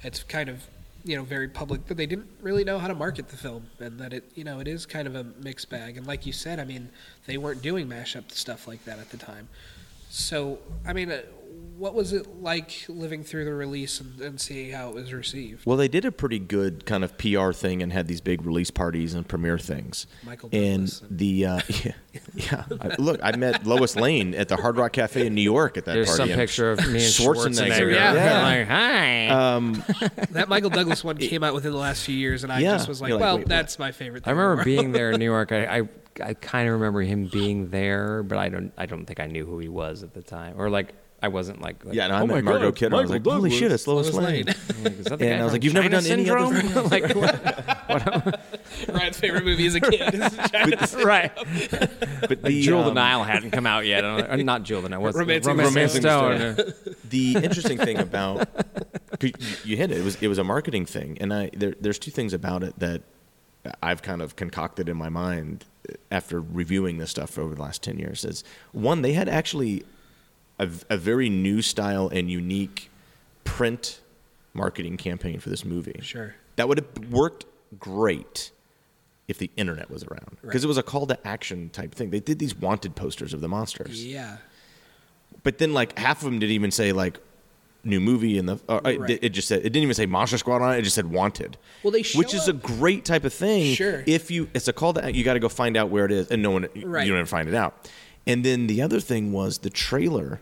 S1: it's kind of you know very public that they didn't really know how to market the film and that it you know it is kind of a mixed bag. And like you said, I mean, they weren't doing mashup stuff like that at the time. So I mean, uh, what was it like living through the release and, and seeing how it was received?
S3: Well, they did a pretty good kind of PR thing and had these big release parties and premiere things.
S1: Michael
S3: and
S1: Douglas and-
S3: the uh, yeah, yeah. I, look, I met Lois Lane at the Hard Rock Cafe in New York at that
S2: There's
S3: party.
S2: some
S3: and
S2: picture of me and
S3: Schwarzenegger.
S2: Schwarzenegger.
S1: Yeah.
S2: Like, hi.
S3: Um,
S1: That Michael Douglas one came out within the last few years, and I
S3: Yeah.
S1: just was like,
S3: like,
S1: well,
S3: wait, what?
S1: that's my favorite.
S2: I
S1: Thing in
S2: remember being there in New York. I, I, I kind of remember him being there, but I don't, I don't think I knew who he was at the time. Or like, I wasn't like, like
S3: Yeah, no, I
S2: oh
S3: met
S2: my
S3: Margot
S2: God,
S3: Kidder. I was
S2: Michael
S3: like, holy shit, it's Lois
S1: Lois
S3: Lane.
S1: Lane.
S2: Like, the
S3: And
S2: guy
S3: I was like, "You've never
S2: China
S3: done any other
S2: Syndrome? like, what?
S1: Ryan's favorite movie as a kid. is China
S2: right.
S3: But the
S2: Jewel the
S3: um,
S2: Nile hadn't come out yet. I don't know, not Jewel the Nile. What's
S1: Romancing
S2: Romancing
S3: the
S2: Stone.
S3: Stone. the interesting thing about you, you hit it. It was it was a marketing thing, and I there, there's two things about it that I've kind of concocted in my mind after reviewing this stuff over the last ten years. Is one they had actually a, a very new style and unique print marketing campaign for this movie.
S1: Sure.
S3: that would have worked great if the internet was around because
S1: Right.
S3: it was a call to action type thing. They did these wanted posters of the monsters
S1: Yeah.
S3: but then like half of them didn't even say like new movie in the uh, it-
S1: Right.
S3: it, just said it didn't even say monster squad on it it just said wanted
S1: Well, they
S3: which is a great type of thing
S1: Sure.
S3: if you it's a call to you got to go find out where it is and no one
S1: Right.
S3: you don't even find it out and then the other thing was the trailer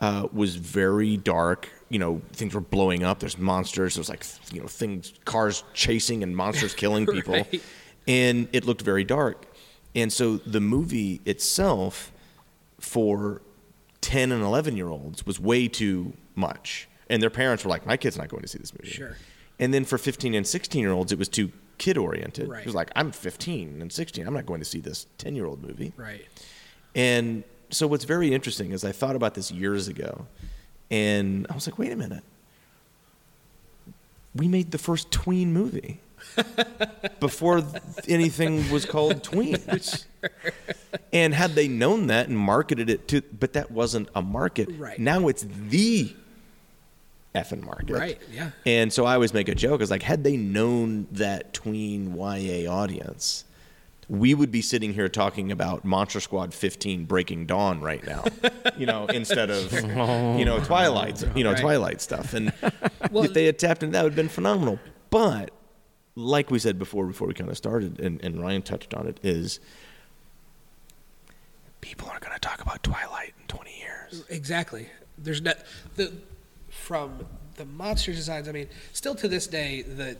S3: uh, was very dark you know things were blowing up there's monsters there's like you know things cars chasing and monsters killing people
S1: Right.
S3: and it looked very dark and so the movie itself for 10 and 11 year olds was way too much. And their parents were like, my kid's not going to see this movie.
S1: Sure.
S3: And then for 15 and 16 year olds, it was too kid oriented.
S1: Right.
S3: It was like, I'm 15 and 16. I'm not going to see this 10 year old movie.
S1: Right.
S3: And so what's very interesting is I thought about this years ago and I was like, wait a minute. We made the first tween movie before anything was called tweens. And had they known that and marketed it to, but that wasn't a market.
S1: Right.
S3: Now it's the effing market.
S1: Right, yeah.
S3: And so I always make a joke. It's like, had they known that tween YA audience, we would be sitting here talking about Monster Squad 15 Breaking Dawn right now, you know, instead of, you know, oh. Twilight, you know,
S1: Right.
S3: Twilight stuff. And
S1: Well-
S3: if they had tapped into that, would have been phenomenal. But like we said before, before we kind of started, and, and Ryan touched on it, is people are going to talk about Twilight in 20 years.
S1: Exactly. There's not the from the monster designs. I mean, still to this day, the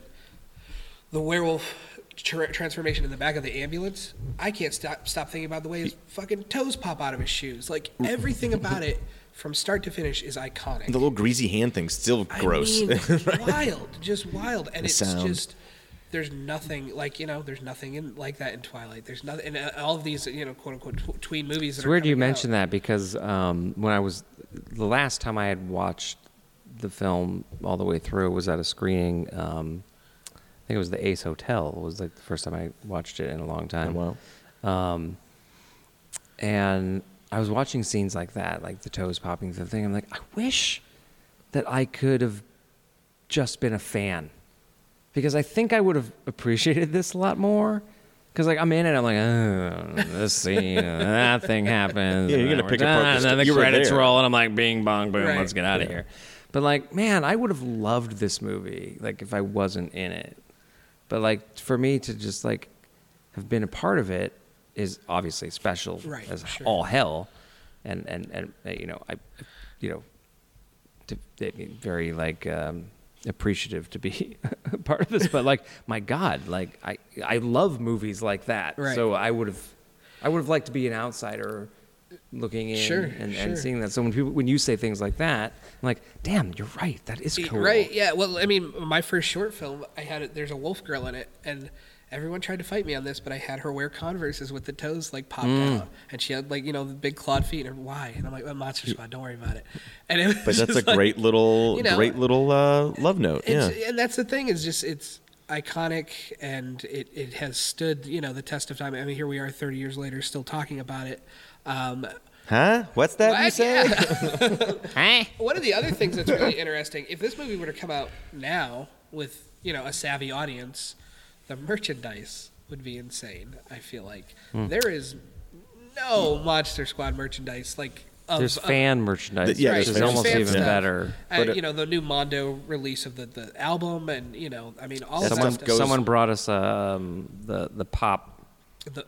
S1: the werewolf tra- transformation in the back of the ambulance. I can't stop stop thinking about the way his fucking toes pop out of his shoes. Like everything about it, from start to finish, is iconic.
S3: The little greasy hand thing's still gross.
S1: I
S3: gross.
S1: mean, wild, just wild, and
S3: The
S1: it's
S3: sound.
S1: just there's nothing like you know there's nothing in like that in Twilight. There's nothing in uh, all of these you know quote unquote tw- tween movies. That
S2: It's
S1: are
S2: weird you
S1: coming out.
S2: mentioned that because um, when I was the last time I had watched the film all the way through was at a screening. Um, I think it was the Ace Hotel. Was like the first time I watched it in a long time.
S3: Oh, wow.
S2: Um, and I was watching scenes like that, like the toes popping through the thing. I'm like, I wish that I could have just been a fan because I think I would have appreciated this a lot more. Because like I'm in it, I'm like, oh, this scene, that thing happens.
S3: Yeah, you're
S2: and
S3: gonna pick apart the
S2: and then the credits
S3: there.
S2: roll, and I'm like, bing bong boom,
S1: Right.
S2: let's get out of
S3: Yeah.
S2: here. But like, man, I would have loved this movie, like if I wasn't in it. But like for me to just like have been a part of it is obviously special
S1: Right,
S2: as
S1: sure.
S2: all hell, and and and uh, you know I, you know, to, I mean, very like um, appreciative to be a part of this. But like, my God, like I I love movies like that.
S1: Right.
S2: So I would have, I would have liked to be an outsider looking in
S1: Sure,
S2: and,
S1: sure.
S2: and seeing that. So when people when you say things like that, I'm like, damn, you're right. That is cool.
S1: Right? Yeah. Well, I mean, my first short film, I had it. There's a wolf girl in it, and everyone tried to fight me on this, but I had her wear Converse's with the toes like popped
S2: Mm.
S1: out, and she had like you know the big clawed feet. And why? And I'm like, well, Monster Squad. Don't worry about it. And it was
S3: But that's a
S1: like-
S3: great little,
S1: you know,
S3: great little uh, love note. Yeah.
S1: And that's the thing is just it's iconic and it, it has stood you know the test of time. I mean, here we are 30 years later, still talking about it. Um,
S3: Huh? What's that you
S1: what?
S3: say?
S1: Yeah. One of the other things that's really interesting, if this movie were to come out now with you know a savvy audience, the merchandise would be insane. I feel like
S2: Hmm.
S1: there is no Monster Squad merchandise like. Of,
S2: There's
S1: of-
S2: fan merchandise,
S3: Yeah,
S2: which
S3: there's
S2: is almost even
S1: stuff.
S2: better.
S1: uh,
S3: But it-
S1: you know the new Mondo release of the, the album, and you know, I mean, all
S3: That
S1: of
S2: Someone,
S1: that
S3: stuff
S1: stuff.
S3: goes-
S2: someone brought us um, the the pop
S1: The,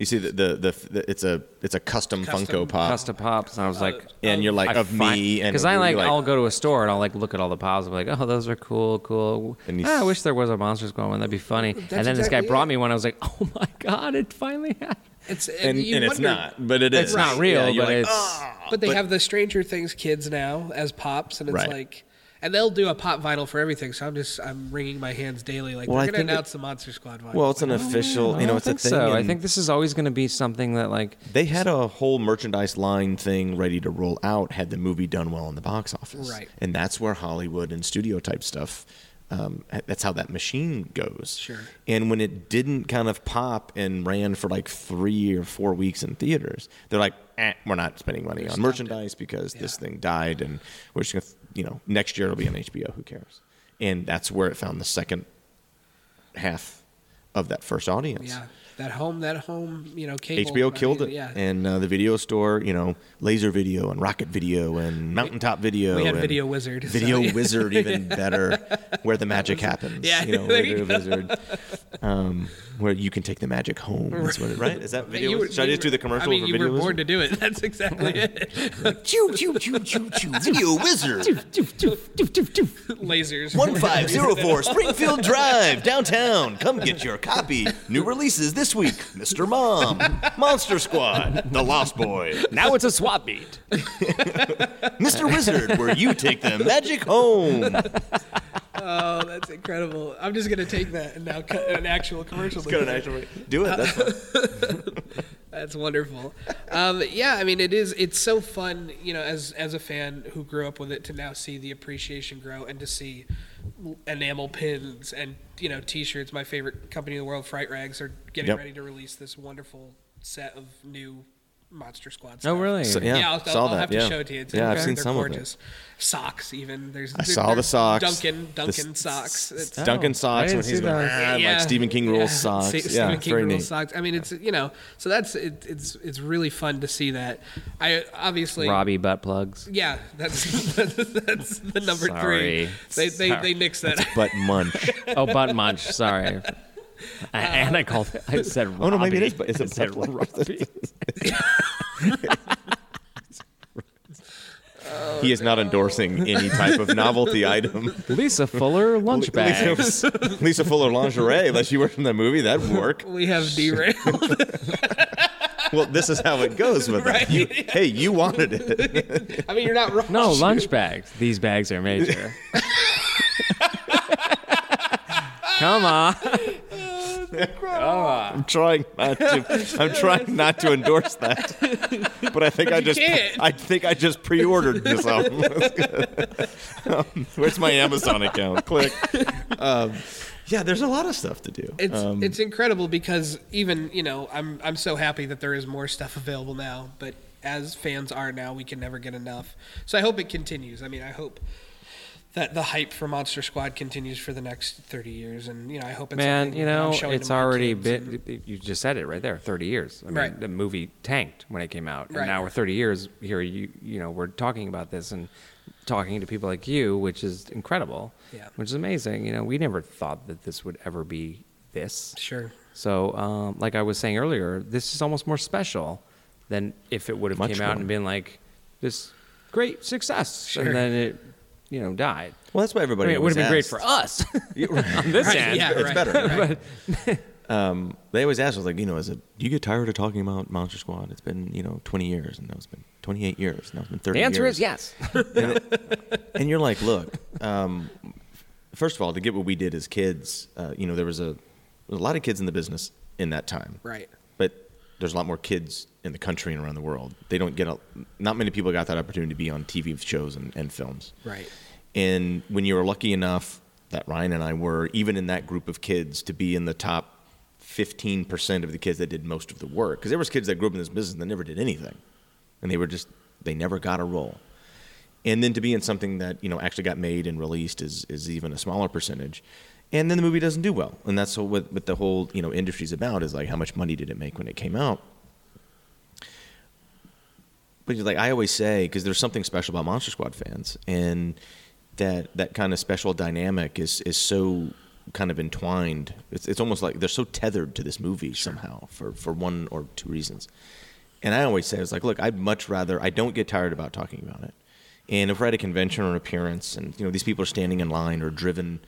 S3: You see, the, the, the, the it's a it's a custom,
S1: Custom-
S3: Funko Pop,
S2: custom pops, and I was like,
S3: and you're like of me, and
S2: because I
S3: you're
S2: like, I'll go to a store and I'll like look at all the pops. I'm like, oh, those are cool, cool.
S3: And you
S2: Ah, I
S3: s-
S2: wish there was a Monster Squad one. That'd be funny. and then this guy
S1: exactly
S2: brought
S1: it.
S2: me one. I was like, oh my god, it finally happened.
S1: It's
S3: and,
S1: you
S3: and it's
S1: wonder-
S3: not, but it is.
S2: It's not real,
S3: Yeah, you're
S2: but
S3: like,
S2: it's.
S3: "Ah."
S1: But they have the Stranger Things kids now as pops, and it's
S3: Right.
S1: like, and they'll do a pop vinyl for everything. So I'm just I'm wringing my hands daily. Like
S3: Well, I
S1: they're going
S3: think
S1: to
S3: it-
S1: announce the Monster Squad vinyl.
S3: Well, it's an official.
S2: I
S3: You know,
S2: don't
S3: it's a thing.
S2: so. I think this is always going to be something that like
S3: they had a whole merchandise line thing ready to roll out had the movie done well in the box office.
S1: Right.
S3: And that's where Hollywood and studio type stuff. Um, that's how that machine goes.
S1: Sure.
S3: And when it didn't kind of pop and ran for like three or four weeks in theaters, they're like, eh, we're not spending money on
S1: stopped it.
S3: merchandise because this thing died, and we're just gonna, you know, next year it'll be on HBO. Who cares? And that's where it found the second half of that first audience.
S1: yeah, that home, that home, you know, cable.
S3: HBO
S1: I
S3: killed
S1: mean,
S3: it,
S1: Yeah,
S3: and uh, the video store, you know, Laser Video and Rocket Video and Mountaintop Video.
S1: we had Video Wizard, so-
S3: Video Wizard, even better, where the magic happens.
S1: Yeah,
S3: you know, Video
S1: you.
S3: Wizard, um, where you can take the magic home. Is what it, right? Is that Video
S1: were-
S3: Wizard? Should I just do the commercial
S1: I mean,
S3: for
S1: you were
S3: Wizard?
S1: born to do it. That's exactly it.
S3: Choo choo choo choo choo. Video Wizard.
S1: Lasers.
S3: 1504 Springfield Drive, downtown. Come get your copy. New releases this week Mr. Mom, Monster Squad, The Lost Boy,
S2: now it's a swap meet.
S3: Mr. Wizard, where you take the magic home.
S1: Oh, that's incredible. I'm just gonna take that and now cut an actual commercial.
S3: Got an actual do it. That's fine.
S1: That's wonderful. Um, yeah, I mean, it is. It's so fun, you know, as as a fan who grew up with it, to now see the appreciation grow and to see enamel pins and you know T-shirts. My favorite company in the world, Fright Rags, are getting
S3: Yep.
S1: ready to release this wonderful set of new Monster Squad.
S2: Oh, really?
S3: So, yeah,
S1: Yeah, I'll,
S3: saw
S1: I'll
S3: that.
S1: have to
S3: yeah.
S1: show it to you. It's
S3: yeah, I've seen some
S1: gorgeous.
S3: of it.
S1: Socks, even there's.
S3: I saw the socks.
S1: Duncan Duncan
S3: s-
S1: socks. It's,
S2: Oh,
S3: Duncan socks when he's going,
S2: those.
S3: ah, like Stephen King rules socks.
S1: Ste-
S3: yeah,
S1: Stephen King
S3: very
S1: rules
S3: neat.
S1: socks. I mean, it's you know, so that's it, it's it's really fun to see that. I obviously
S2: Robbie butt plugs.
S1: Yeah, that's that's the number
S2: Sorry.
S1: three. They they
S2: Sorry.
S1: they nixed that.
S3: But munch.
S2: Oh, butt munch. Sorry. A- and I called. It, I uh, said.
S3: Oh, no, maybe it
S2: Robbie.
S3: is, but it's a
S2: I said
S3: butt plug.
S2: Robbie.
S3: he is not endorsing any type of novelty item.
S2: Lisa Fuller lunch bags.
S3: Lisa, Lisa Fuller lingerie, unless you worked from that movie, that'd work.
S1: we have derailed.
S3: Well, this is how it goes with
S1: Right.
S3: it. You, hey, you wanted it.
S1: I mean, you're not wrong.
S2: No, lunch bags. These bags are major. Come on.
S3: I'm trying not to. I'm trying not to endorse that. But I think I just.
S1: can't.
S3: I think I just pre-ordered this album. Um, where's my Amazon account? Click. Um, yeah, there's a lot of stuff to do.
S1: It's
S3: Um,
S1: it's incredible because even you know I'm I'm so happy that there is more stuff available now. But as fans are now, we can never get enough. So I hope it continues. I mean, I hope that the hype for Monster Squad continues for the next 30 years, and you know I hope it's
S2: Man, you
S1: that I'm
S2: know, it's already
S1: kids and-
S2: been. You just said it right there. Thirty years. I mean,
S1: Right.
S2: the movie tanked when it came out, and
S1: Right.
S2: now we're thirty years here. You, you know, we're talking about this and talking to people like you, which is incredible.
S1: Yeah.
S2: Which is amazing. You know, we never thought that this would ever be this.
S1: Sure.
S2: So, um, like I was saying earlier, this is almost more special than if it would have
S3: Much
S2: came out
S3: more.
S2: and been like this great success,
S1: Sure.
S2: and then it, you know, died.
S3: well, that's why
S2: I
S3: everybody.
S2: mean, it would have been great for us on this end.
S1: yeah,
S3: It's
S1: right,
S3: better.
S1: right.
S3: Um, they always ask us, like, you know, is it? Do you get tired of talking about Monster Squad? It's been, you know, 20 years, and now it's been 28 years. Now it's been 30.
S2: The answer
S3: years.
S2: is yes.
S3: and, it- and you're like, look, um, first of all, to get what we did as kids, uh, you know, there was a, there was a lot of kids in the business in that time,
S1: Right.
S3: There's a lot more kids in the country and around the world. They don't get a, not many people got that opportunity to be on TV shows and, and films.
S1: Right.
S3: And when you were lucky enough that Ryan and I were, even in that group of kids, to be in the top 15% of the kids that did most of the work, because there was kids that grew up in this business that never did anything, and they were just they never got a role. And then to be in something that you know actually got made and released is is even a smaller percentage. And then the movie doesn't do well, and that's what what the whole you know industry's about is like how much money did it make when it came out. But like I always say, because there's something special about Monster Squad fans, and that that kind of special dynamic is is so kind of entwined. It's it's almost like they're so tethered to this movie somehow for for one or two reasons. And I always say, it's like, look, I'd much rather I don't get tired about talking about it. And if we're at a convention or an appearance, and you know these people are standing in line or driven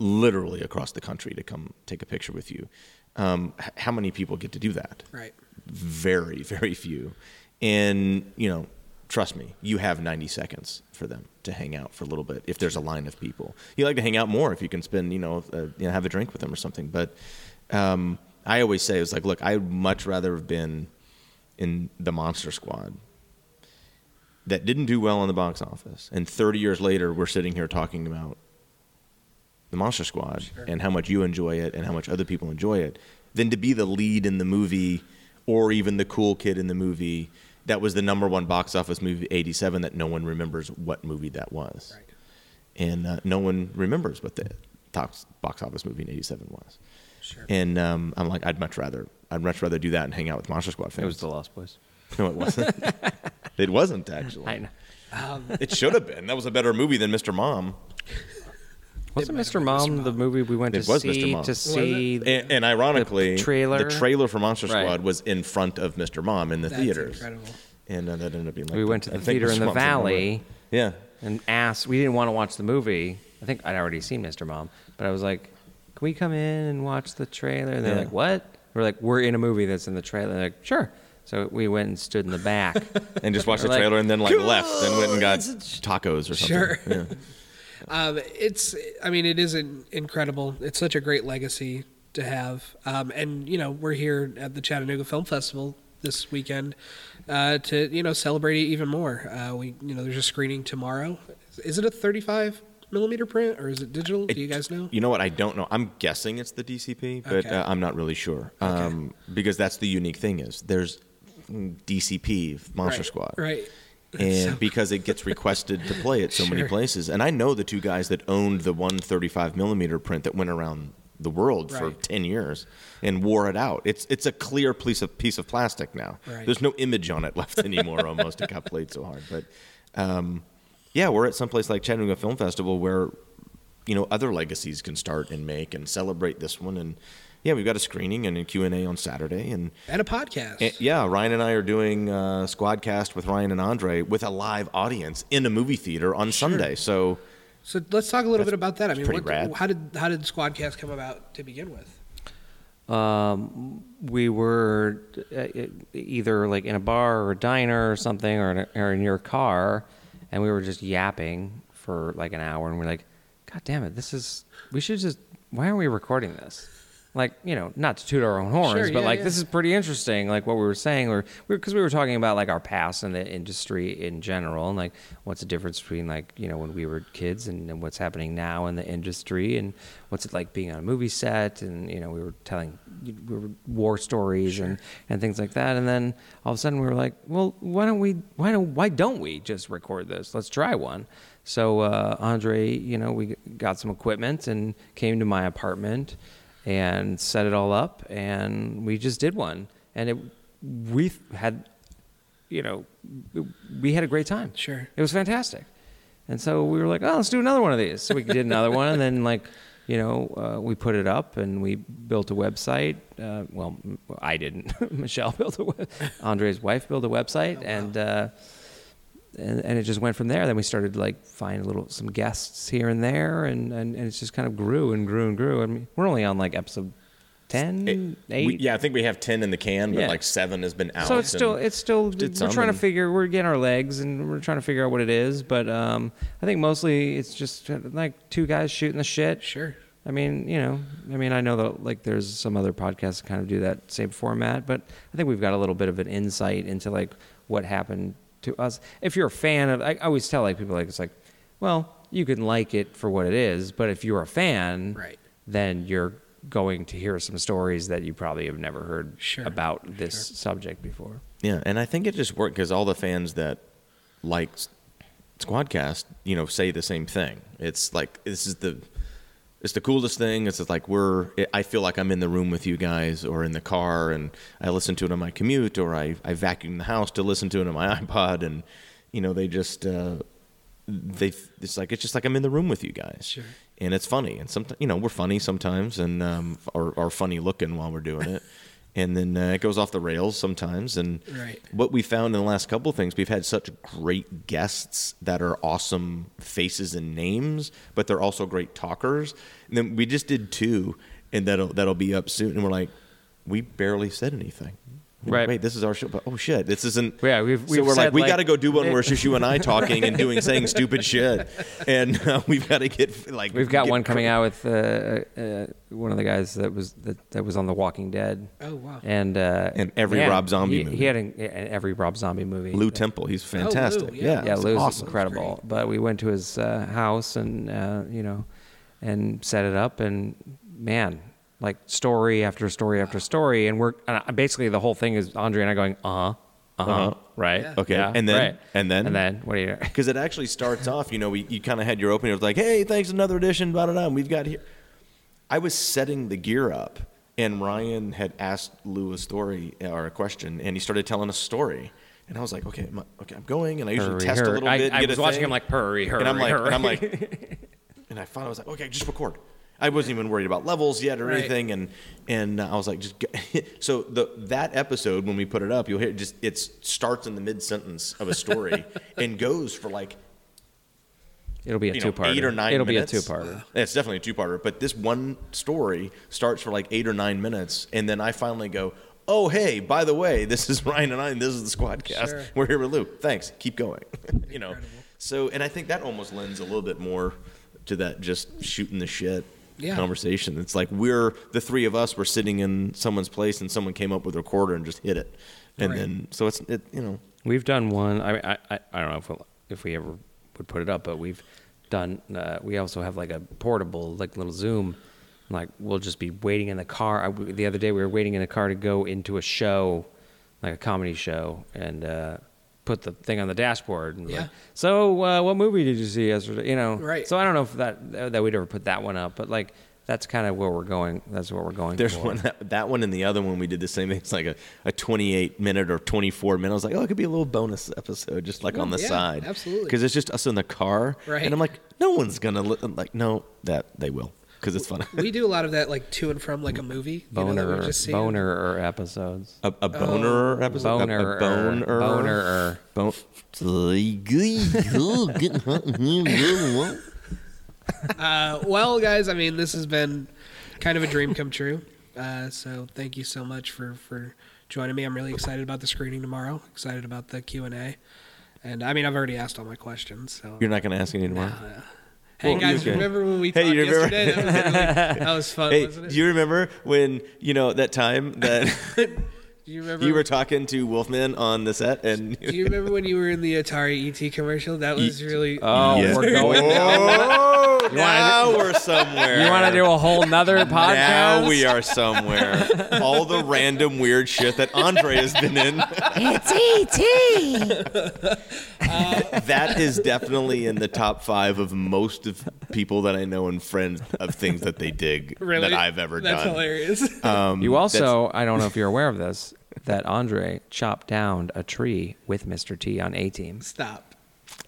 S3: literally across the country to come take a picture with you, um, h- how many people get to do that?
S1: Right.
S3: very, very few. And, you know, trust me, you have 90 seconds for them to hang out for a little bit if there's a line of people. You like to hang out more if you can spend, you know, uh, you know have a drink with them or something. But um, I always say, it's like, look, I'd much rather have been in the Monster Squad that didn't do well in the box office. And 30 years later, we're sitting here talking about the Monster Squad
S1: Sure.
S3: and how much you enjoy it and how much other people enjoy it than to be the lead in the movie or even the cool kid in the movie that was the number one box office movie 87 that no one remembers what movie that was
S1: Right.
S3: and uh, no one remembers what the top box office movie in 87 was
S1: Sure.
S3: and um, i'm like i'd much rather i'd much rather do that and hang out with monster squad fans
S2: It was the Lost Boys.
S3: no it wasn't it wasn't actually
S2: I know.
S1: Um,
S3: it should have been that was a better movie than mr mom
S2: Wasn't
S1: might have
S2: Mr.
S1: been
S2: Mom,
S1: Mr.
S2: the movie we went
S3: It
S2: to
S3: was Mr.
S2: see
S3: Mom.
S2: to
S3: Was
S2: see?
S3: and, and ironically
S2: The trailer?
S3: the trailer for monster
S2: Right.
S3: squad was in front of mr mom in the
S1: That's
S3: theaters
S1: incredible.
S3: and uh, that ended up being like
S2: we went to the
S3: think
S2: theater in the
S3: Mom's number one.
S2: valley
S3: yeah
S2: and asked. We didn't want to watch the movie. I think I'd already seen Mr. Mom, but I was like, "Can we come in and watch the trailer?" And they're
S3: Yeah.
S2: like, "What?" We're like, "We're in a movie that's in the trailer." They're like, "Sure." So we went and stood in the back.
S3: and just watched the
S2: We're like,
S3: trailer and then like left and went and got tacos or something
S1: Sure.
S3: yeah.
S1: Um, it's, I mean, it is an incredible. It's such a great legacy to have. Um, and you know, we're here at the Chattanooga Film Festival this weekend uh, to you know celebrate it even more. Uh, we, you know, there's a screening tomorrow. Is it a 35 millimeter print or is it digital? Do you guys know?
S3: You know what? I don't know. I'm guessing it's the DCP, but
S1: Okay.
S3: uh, I'm not really sure. Um, because that's the unique thing is there's DCP Monster
S1: Right,
S3: Squad,
S1: Right.
S3: And
S1: So-
S3: because it gets requested to play at so many places, and I know the two guys that owned the 135 millimeter print that went around the world for 10 years and wore it out. It's it's a clear piece of piece of plastic now.
S1: Right.
S3: There's no image on it left anymore. Almost it got played so hard, but um, yeah, we're at some place like Chattanooga Film Festival where you know other legacies can start and make and celebrate this one and. Yeah, we've got a screening and a Q&A on Saturday, and
S1: and a podcast.
S3: and, yeah, Ryan and I are doing uh, Squadcast with Ryan and Andre with a live audience in a movie theater on Sunday. So
S1: so let's talk a little bit about that. I mean,
S3: pretty
S1: what,
S3: rad.
S1: how did how did Squadcast come about to begin with?
S2: Um, we were uh, either like in a bar or a diner or something, or in, a, or in your car, and we were just yapping for like an hour, and we're like, "God damn it, this is. We should just. Why aren't we recording this?" Like you know, not to toot our own horns,
S1: Sure,
S2: but
S1: yeah,
S2: like
S1: yeah.
S2: this is pretty interesting. Like what we were saying, or because we were talking about like our past in the industry in general, and like what's the difference between like you know when we were kids and, and what's happening now in the industry, and what's it like being on a movie set, and you know we were telling we were war stories and, and things like that, and then all of a sudden we were like, well, why don't we why don't why don't we just record this? Let's try one. So uh, Andre, you know, we got some equipment and came to my apartment and set it all up, and we just did one, and it we had, you know, we had a great time.
S1: Sure.
S2: It was fantastic. And so we were like, oh, let's do another one of these. So we did another one. And then, like, you know, uh, we put it up and we built a website. Uh, well, I didn't. Michelle built a web- Andre's wife built a website. And, uh, and, and it just went from there. Then we started like find a little some guests here and there, and, and, and it just kind of grew and grew and grew. I mean, we're only on like episode 10,
S3: It-
S2: 8.
S3: we- yeah, I think we have ten in the can, but
S2: Yeah.
S3: like seven has been out.
S2: So it's still it's still we're trying to figure we're getting our legs and we're trying to figure out what it is. But um, I think mostly it's just like two guys shooting the shit.
S1: Sure.
S2: I mean, you know, I mean, I know that like there's some other podcasts that kind of do that same format, but I think we've got a little bit of an insight into like what happened to us. If you're a fan of, I, I always tell like people like it's like, well, you can like it for what it is, but if you're a fan,
S1: Right.
S2: then you're going to hear some stories that you probably have never heard
S1: Sure,
S2: about this
S1: sure.
S2: subject before.
S3: Yeah, and I think it just worked because all the fans that like Squadcast, you know, say the same thing. It's like this is the it's the coolest thing. It's like we're. I feel like I'm in the room with you guys, or in the car, and I listen to it on my commute, or I I vacuum the house to listen to it on my iPod, and you know they just uh, they. It's like it's just like I'm in the room with you guys.
S1: Sure.
S3: And it's funny, and sometimes you know we're funny sometimes, and um, are are funny looking while we're doing it, and then uh, it goes off the rails sometimes, and
S1: Right.
S3: what we found in the last couple of things, we've had such great guests that are awesome faces and names, but they're also great talkers. And then we just did two, and that'll that'll be up soon. And we're like, we barely said anything.
S2: Right.
S3: Wait, this is our show. But oh shit, this isn't.
S2: Yeah, we've-
S3: so
S2: we've
S3: we're like,
S2: said,
S3: we
S2: like-
S3: got to go do one where it's just you and I talking and doing saying stupid shit, and uh, we've got to get like.
S2: We've got one coming
S3: cra-
S2: out with uh, uh, one of the guys that was that, that was on The Walking Dead.
S1: Oh, wow.
S2: And uh,
S3: And every
S2: man,
S3: Rob Zombie
S2: he,
S3: movie.
S2: He had an, an every Rob Zombie movie.
S3: Lew Temple. He's fantastic.
S1: yeah.
S3: yeah,
S2: yeah, Lew's
S3: awesome.
S2: incredible. But we went to his uh, house and uh, you know, and set it up, and man, like story after story after story, and we're and I- basically the whole thing is Andre and I going, uh huh, uh huh,
S3: Uh-huh.
S2: right,
S1: Yeah.
S3: Okay,
S2: yeah,
S3: and then-
S2: right.
S3: and then?
S2: and then what do you?
S3: because it actually starts off. You know, we, you kind of had your opening. It was like, "Hey, thanks, another edition." Blah blah blah. and We've got here. I was setting the gear up, and Ryan had asked Lew a story or a question, and he started telling a story. And I was like, "Okay, I'm, okay, I'm going." And I usually
S2: Hurry,
S3: test a
S2: hurry.
S3: little
S2: I,
S3: bit.
S2: I
S3: get
S2: was
S3: a
S2: watching
S3: thing.
S2: him like hurry, hurry,
S3: and I'm like,
S2: hurry.
S3: and I'm like, and I finally was like, "Okay, just record." I wasn't even worried about levels yet or
S1: Right.
S3: anything, and and I was like, just get. so the that episode when we put it up, you'll hear it just it starts in the mid sentence of a story and goes for like
S2: it'll be a two-parter.
S3: eight or nine
S2: It'll
S3: minutes.
S2: be a two-parter.
S3: Yeah, It's definitely a two-parter. But this one story starts for like eight or nine minutes, and then I finally go, "Oh, hey, by the way, this is Ryan and I, and this is the Squadcast.
S1: Sure.
S3: We're here with Lew. Thanks. Keep going." you know. So, and I think that almost lends a little bit more to that just shooting the shit
S1: Yeah.
S3: conversation. It's like we're the three of us were sitting in someone's place, and someone came up with a recorder and just hit it, and
S1: Right.
S3: then so it's it you know
S2: We've done one. I I, I, I don't know if we'll, if we ever would put it up, but we've done. Uh, we also have like a portable, like little Zoom. Like we'll just be waiting in the car. I, the other day we were waiting in a car to go into a show, like a comedy show, and uh, put the thing on the dashboard. And
S1: Yeah.
S2: Like, so uh, what movie did you see yesterday? You know.
S1: Right.
S2: So I don't know if that that we'd ever put that one up, but like that's kind of where we're going. That's what we're going.
S3: There's
S2: for.
S3: one that, that one and the other one we did the same thing. It's like a, a 28 minute or 24 minute. I was like, oh, it could be a little bonus episode just like on the
S1: yeah,
S3: side.
S1: absolutely.
S3: Because it's just us in the car.
S1: Right.
S3: And I'm like, no one's to, li-. I'm like, no, that they will because it's fun.
S1: We do a lot of that, like to and from, like a movie. You know,
S2: boner
S1: just seen.
S2: boner episodes.
S3: a, a boner episode?
S2: Boner
S3: A, boner.
S2: boner
S3: Bone.
S1: Uh, well, guys, I mean, this has been kind of a dream come true. Uh, so thank you so much for for joining me. I'm really excited about the screening tomorrow. Excited about the Q and A. And I mean, I've already asked all my questions. So
S3: You're not going to ask any more?
S1: Hey
S3: Well,
S1: guys, remember when we
S3: Hey,
S1: talked yesterday? That was, really, that was fun,
S3: Hey,
S1: wasn't it?
S3: do you remember when, you know, that time that
S1: Do you remember?
S3: you were talking to Wolfman on the set and.
S1: do you remember when you were in the Atari ET commercial? That was really.
S2: Oh,
S3: Yes.
S2: we're going.
S3: Oh,
S2: wanna
S3: now we're somewhere.
S2: You want to do a whole nother podcast?
S3: Now we are somewhere. All the random weird shit that Andre has been in.
S4: It's ET.
S3: That is definitely in the top five of most of people that I know and friends of things that they dig
S1: really,
S3: that I've ever
S1: That's
S3: done.
S1: That's hilarious.
S3: Um,
S2: You also, I don't know if you're aware of this, that Andre chopped down a tree with Mr. T on A Team.
S1: Stop.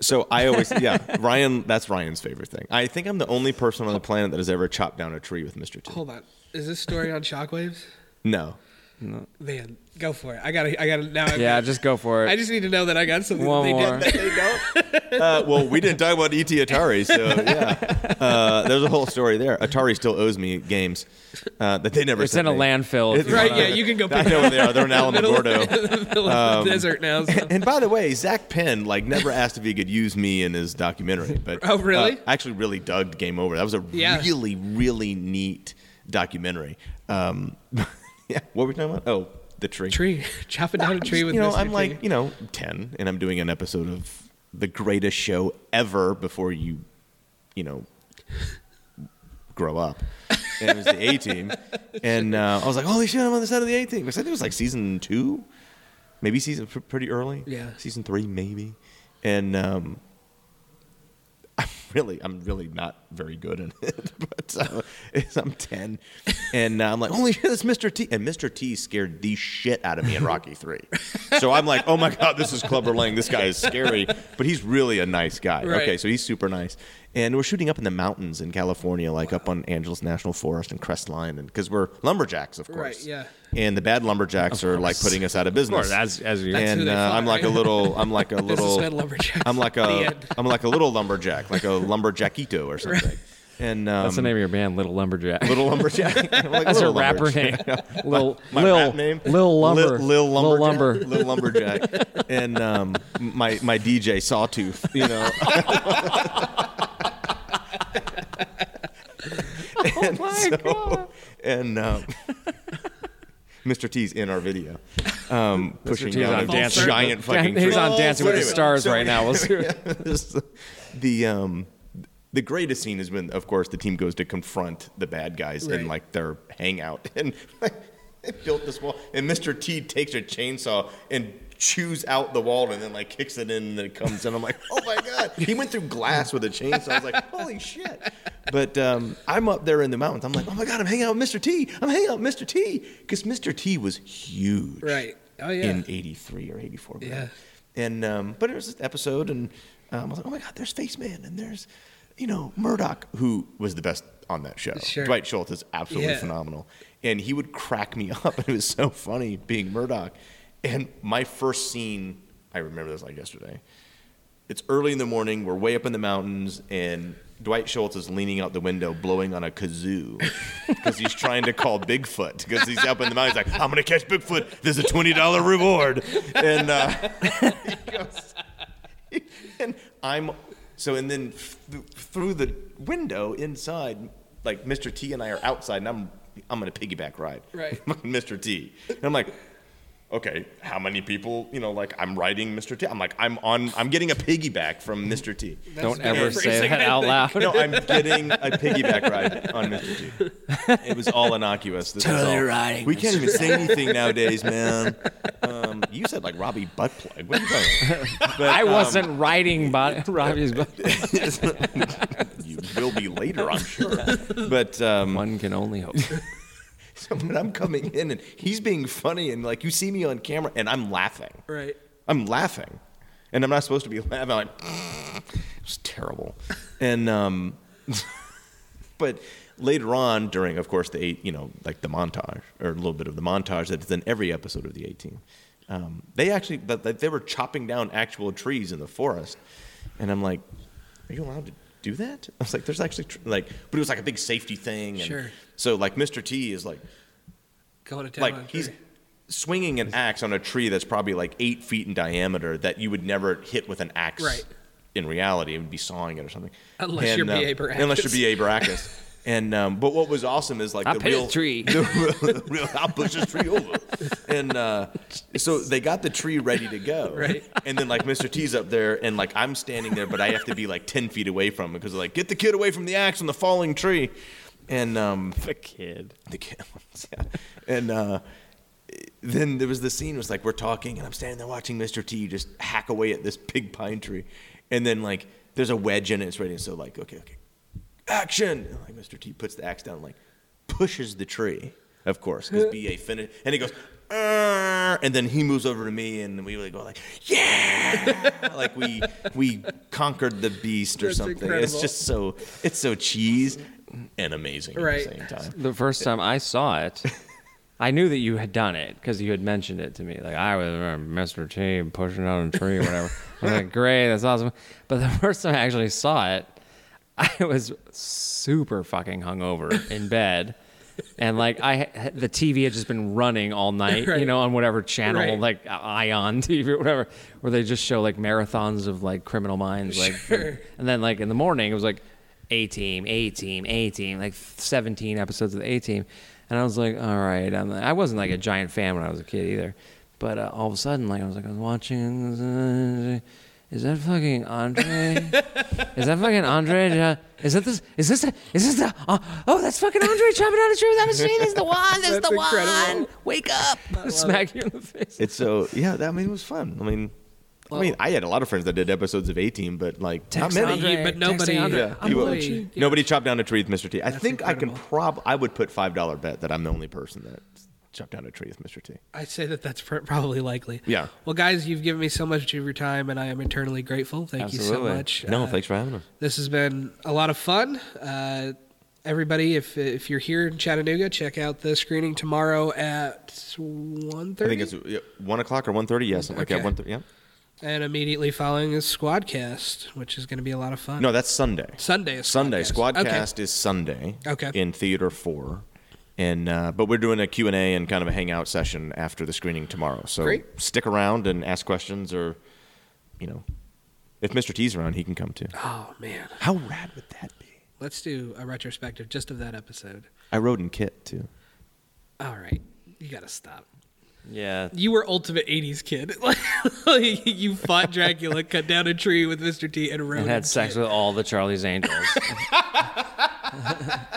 S3: So I always, yeah, Ryan. That's Ryan's favorite thing. I think I'm the only person on the planet that has ever chopped down a tree with Mr. T.
S1: Hold on. Is this story on Shockwaves?
S3: No, No.
S1: Man, go for it. I gotta. I gotta now. I
S2: Yeah, just go for it.
S1: I just need to know that I got something
S2: One
S1: that they
S2: more.
S1: did. that They don't.
S3: uh, well, we didn't talk about ET Atari, so yeah, uh, there's a whole story there. Atari still owes me games uh, that they never.
S2: it's
S3: sent
S2: in a landfill. if you
S1: Right?
S2: wanna-
S1: Yeah, you can go.
S3: I know where they are. They're in Alamogordo.
S1: the middle of the desert now. So.
S3: And by the way, Zak Penn like never asked if he could use me in his documentary. But
S1: Oh, really?
S3: uh, I actually really dug Game Over. That was a
S1: Yeah.
S3: really really neat documentary. Um, yeah, what were we talking about? Oh, the tree.
S1: Tree, chopping down a tree with this.
S3: you know,
S1: Mr.
S3: I'm like you know ten, and I'm doing an episode of the greatest show ever before you, you know, grow up. And it was the A Team, and uh, I was like, holy shit, I'm on the set of the A Team. Because I think it was like season two, maybe season pretty early.
S1: Yeah.
S3: season three maybe, and um, really, I'm really not very good in it, but uh, I'm ten, and uh, I'm like, holy shit, it's Mr. T, and Mr. T scared the shit out of me in Rocky Three, so I'm like, oh my god, this is Clubber Lang, this guy is scary, but he's really a nice guy.
S1: Right.
S3: Okay, so he's super nice, and we're shooting up in the mountains in California, like up on Angeles National Forest and Crestline, and because we're lumberjacks, of course,
S1: Right, yeah.
S3: and the bad lumberjacks are like putting us out of business.
S2: Of course, as as you.
S1: That's who
S3: and uh,
S1: fought,
S3: I'm like a little, I'm like a little,
S1: Businessman lumberjack.
S3: I'm like
S1: The
S3: a,
S1: end.
S3: I'm like a little lumberjack, like a lumberjackito or something. And um,
S2: That's the name of your band, Little Lumberjack.
S3: Little Lumberjack. Like,
S2: That's
S3: Little
S2: your rapper name.
S3: Lumberjack.
S2: Lil,
S3: my
S2: Lil,
S3: rap name?
S2: Lil Lumber.
S3: Lil, Lil
S2: Lil Lumber.
S3: Lumberjack. Lil Lumberjack. and um, my my DJ Sawtooth. You know. and
S2: my
S3: so,
S2: God.
S3: And um, Mr. T's in our video, um, pushing
S2: T's
S3: down
S2: on
S3: a
S2: Dancing-
S3: giant fucking.
S2: He's
S3: tree.
S2: on Dancing with the Stars
S3: so
S2: right now. We'll see.
S3: This- the um the greatest scene is when of course the team goes to confront the bad guys in
S1: Right.
S3: like their hangout and they built this wall and Mr. T takes a chainsaw and chews out the wall and then like kicks it in and then it comes in. I'm like, oh my god. He went through glass with a chainsaw. I was like, holy shit. But um, I'm up there in the mountains. I'm like, oh my god, I'm hanging out with Mr. T. I'm hanging out with Mr. T. Because Mr. T was huge
S1: Right. Oh yeah.
S3: in 83 or 84.
S1: Yeah.
S3: And, um, but it was this episode, and um, I was like, oh my God, there's Face Man, and there's, you know, Murdock, who was the best on that show.
S1: Sure.
S3: Dwight Schultz is absolutely
S1: Yeah.
S3: phenomenal. And he would crack me up, and it was so funny being Murdock. And my first scene, I remember this like yesterday. It's early in the morning. We're way up in the mountains, and Dwight Schultz is leaning out the window, blowing on a kazoo, because he's trying to call Bigfoot. Because he's up in the mountains, like, "I'm gonna catch Bigfoot. There's a twenty dollar reward." And uh, he goes, and I'm so, and then th- through the window inside, like Mr. T and I are outside, and I'm I'm gonna piggyback ride,
S1: Right.
S3: Mr. T, and I'm like okay, how many people, you know, like I'm writing Mr. T. I'm like, I'm on, I'm getting a piggyback from Mr. T.
S2: Don't ever say that
S1: I
S2: out loud.
S3: No, I'm getting a piggyback ride on Mr. T. It was all innocuous. This
S4: Totally
S3: all,
S4: riding
S3: We can't even say anything nowadays, man. Um, you said like Robbie butt plug. What are you talking about? But,
S2: I
S3: um,
S2: wasn't riding by Robbie's butt.
S3: you will be later, I'm sure. But um,
S2: One can only hope.
S3: so when I'm coming in and he's being funny and like you see me on camera and I'm laughing.
S1: right.
S3: I'm laughing, and I'm not supposed to be laughing. I'm like, it was terrible. And um, but later on, during of course the eight, you know, like the montage or a little bit of the montage that's in every episode of the 18. Um, they actually, but they were chopping down actual trees in the forest, and I'm like, are you allowed to do that? I was like, there's actually tr- like, but it was like a big safety thing. And
S1: Sure.
S3: So like Mr. T is like
S1: Going to town
S3: like he's swinging an axe on a tree that's probably like eight feet in diameter that you would never hit with an axe.
S1: Right.
S3: In reality, it would be sawing it or something.
S1: Unless you're uh, B.A. Baracus.
S3: Unless you're B.A. Baracus. And um, but what was awesome is like
S2: I
S3: the real
S2: tree.
S3: the real, the real I'll push this tree over. And uh, so they got the tree ready to go.
S1: Right.
S3: And then like Mr. T's up there, and like I'm standing there, but I have to be like ten feet away from him because like get the kid away from the axe on the falling tree. And um,
S2: The kid.
S3: the kid yeah. And uh, then there was the scene was like we're talking and I'm standing there watching Mr. T just hack away at this big pine tree, and then like there's a wedge in it. It's ready. So like okay, okay, action. And, like Mr. T puts the axe down, and, like pushes the tree, of course, because BA finished, and he goes. "Arr!" And then he moves over to me, and we like go like, "Yeah!" like we we conquered the beast or
S1: That's
S3: something. It's just so it's so cheese and amazing
S1: Right.
S3: at the same time.
S2: The first time I saw it, I knew that you had done it because you had mentioned it to me. Like I was uh, Mr. T pushing out a tree or whatever. I was like, great, that's awesome. But the first time I actually saw it, I was super fucking hungover in bed. And like I, the TV had just been running all night, you know, on whatever channel,
S1: Right.
S2: like Ion TV or whatever, where they just show like marathons of like Criminal Minds, like,
S1: Sure.
S2: and then like in the morning it was like A Team, A Team, A Team, like 17 episodes of the A Team, and I was like, all right, I'm, I wasn't like a giant fan when I was a kid either, but uh, all of a sudden like I was like I was watching, uh, is that fucking Andre? is that fucking Andre? Uh, is that this? Is this? The, is this the? Uh, oh, that's fucking Andre chopping down a tree without a machine. Is the one? Is
S1: That's
S2: the
S1: incredible.
S2: one. Wake up! Smack you in the face.
S3: It's so yeah. That, I mean, it was fun. I mean, I mean, I had a lot of friends that did episodes of A Team, but like
S2: Text
S3: not many.
S2: Andre.
S1: He- but
S2: texting
S1: nobody-
S2: Andre.
S3: Yeah,
S2: I'm
S3: people-
S2: with you.
S3: nobody chopped down a tree with Mr. T. I
S1: That's
S3: think I can
S1: incredible.
S3: prob. I would put five dollar bet that I'm the only person that chopped down a tree with Mr. T.
S1: I'd say that that's pr- probably likely.
S3: Yeah.
S1: Well, guys, you've given me so much of your time, and I am eternally grateful. Thank you so much.
S3: No,
S1: Uh,
S3: thanks for having us.
S1: This has been a lot of fun. Uh, everybody, if if you're here in Chattanooga, check out the screening tomorrow at one
S3: I think it's yeah, one o'clock or one thirty. Yes, something
S1: Okay.
S3: that. One thirty. Yeah.
S1: And immediately following is Squadcast, which is going to be a lot of fun.
S3: No, that's Sunday.
S1: Sunday is
S3: Sunday.
S1: Squadcast.
S3: Squadcast is Sunday.
S1: Okay.
S3: In Theater Four, and uh, but we're doing a Q and A and kind of a hangout session after the screening tomorrow. So
S1: Great.
S3: stick around and ask questions, or you know, if Mr. T's around, he can come too.
S1: Oh man,
S3: How rad would that be?
S1: let's do a retrospective just of that episode.
S3: I rode in KITT too.
S1: All right, you got to stop.
S2: Yeah.
S1: You were ultimate '80s kid. Like, you fought Dracula, cut down a tree with Mr. T, and rode.
S2: And had sex with all the Charlie's Angels.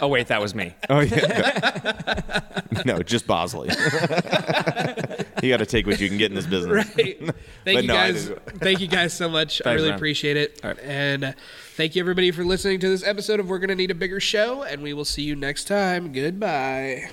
S2: oh wait, that was me.
S3: Oh yeah. no, just Bosley. you got to take what you can get in this business.
S1: Right. Thank you
S3: no,
S1: guys. Thank you guys so much. I really
S2: man.
S1: appreciate it.
S2: All right.
S1: And uh, thank you everybody for listening to this episode of We're Gonna Need a Bigger Show. And we will see you next time. Goodbye.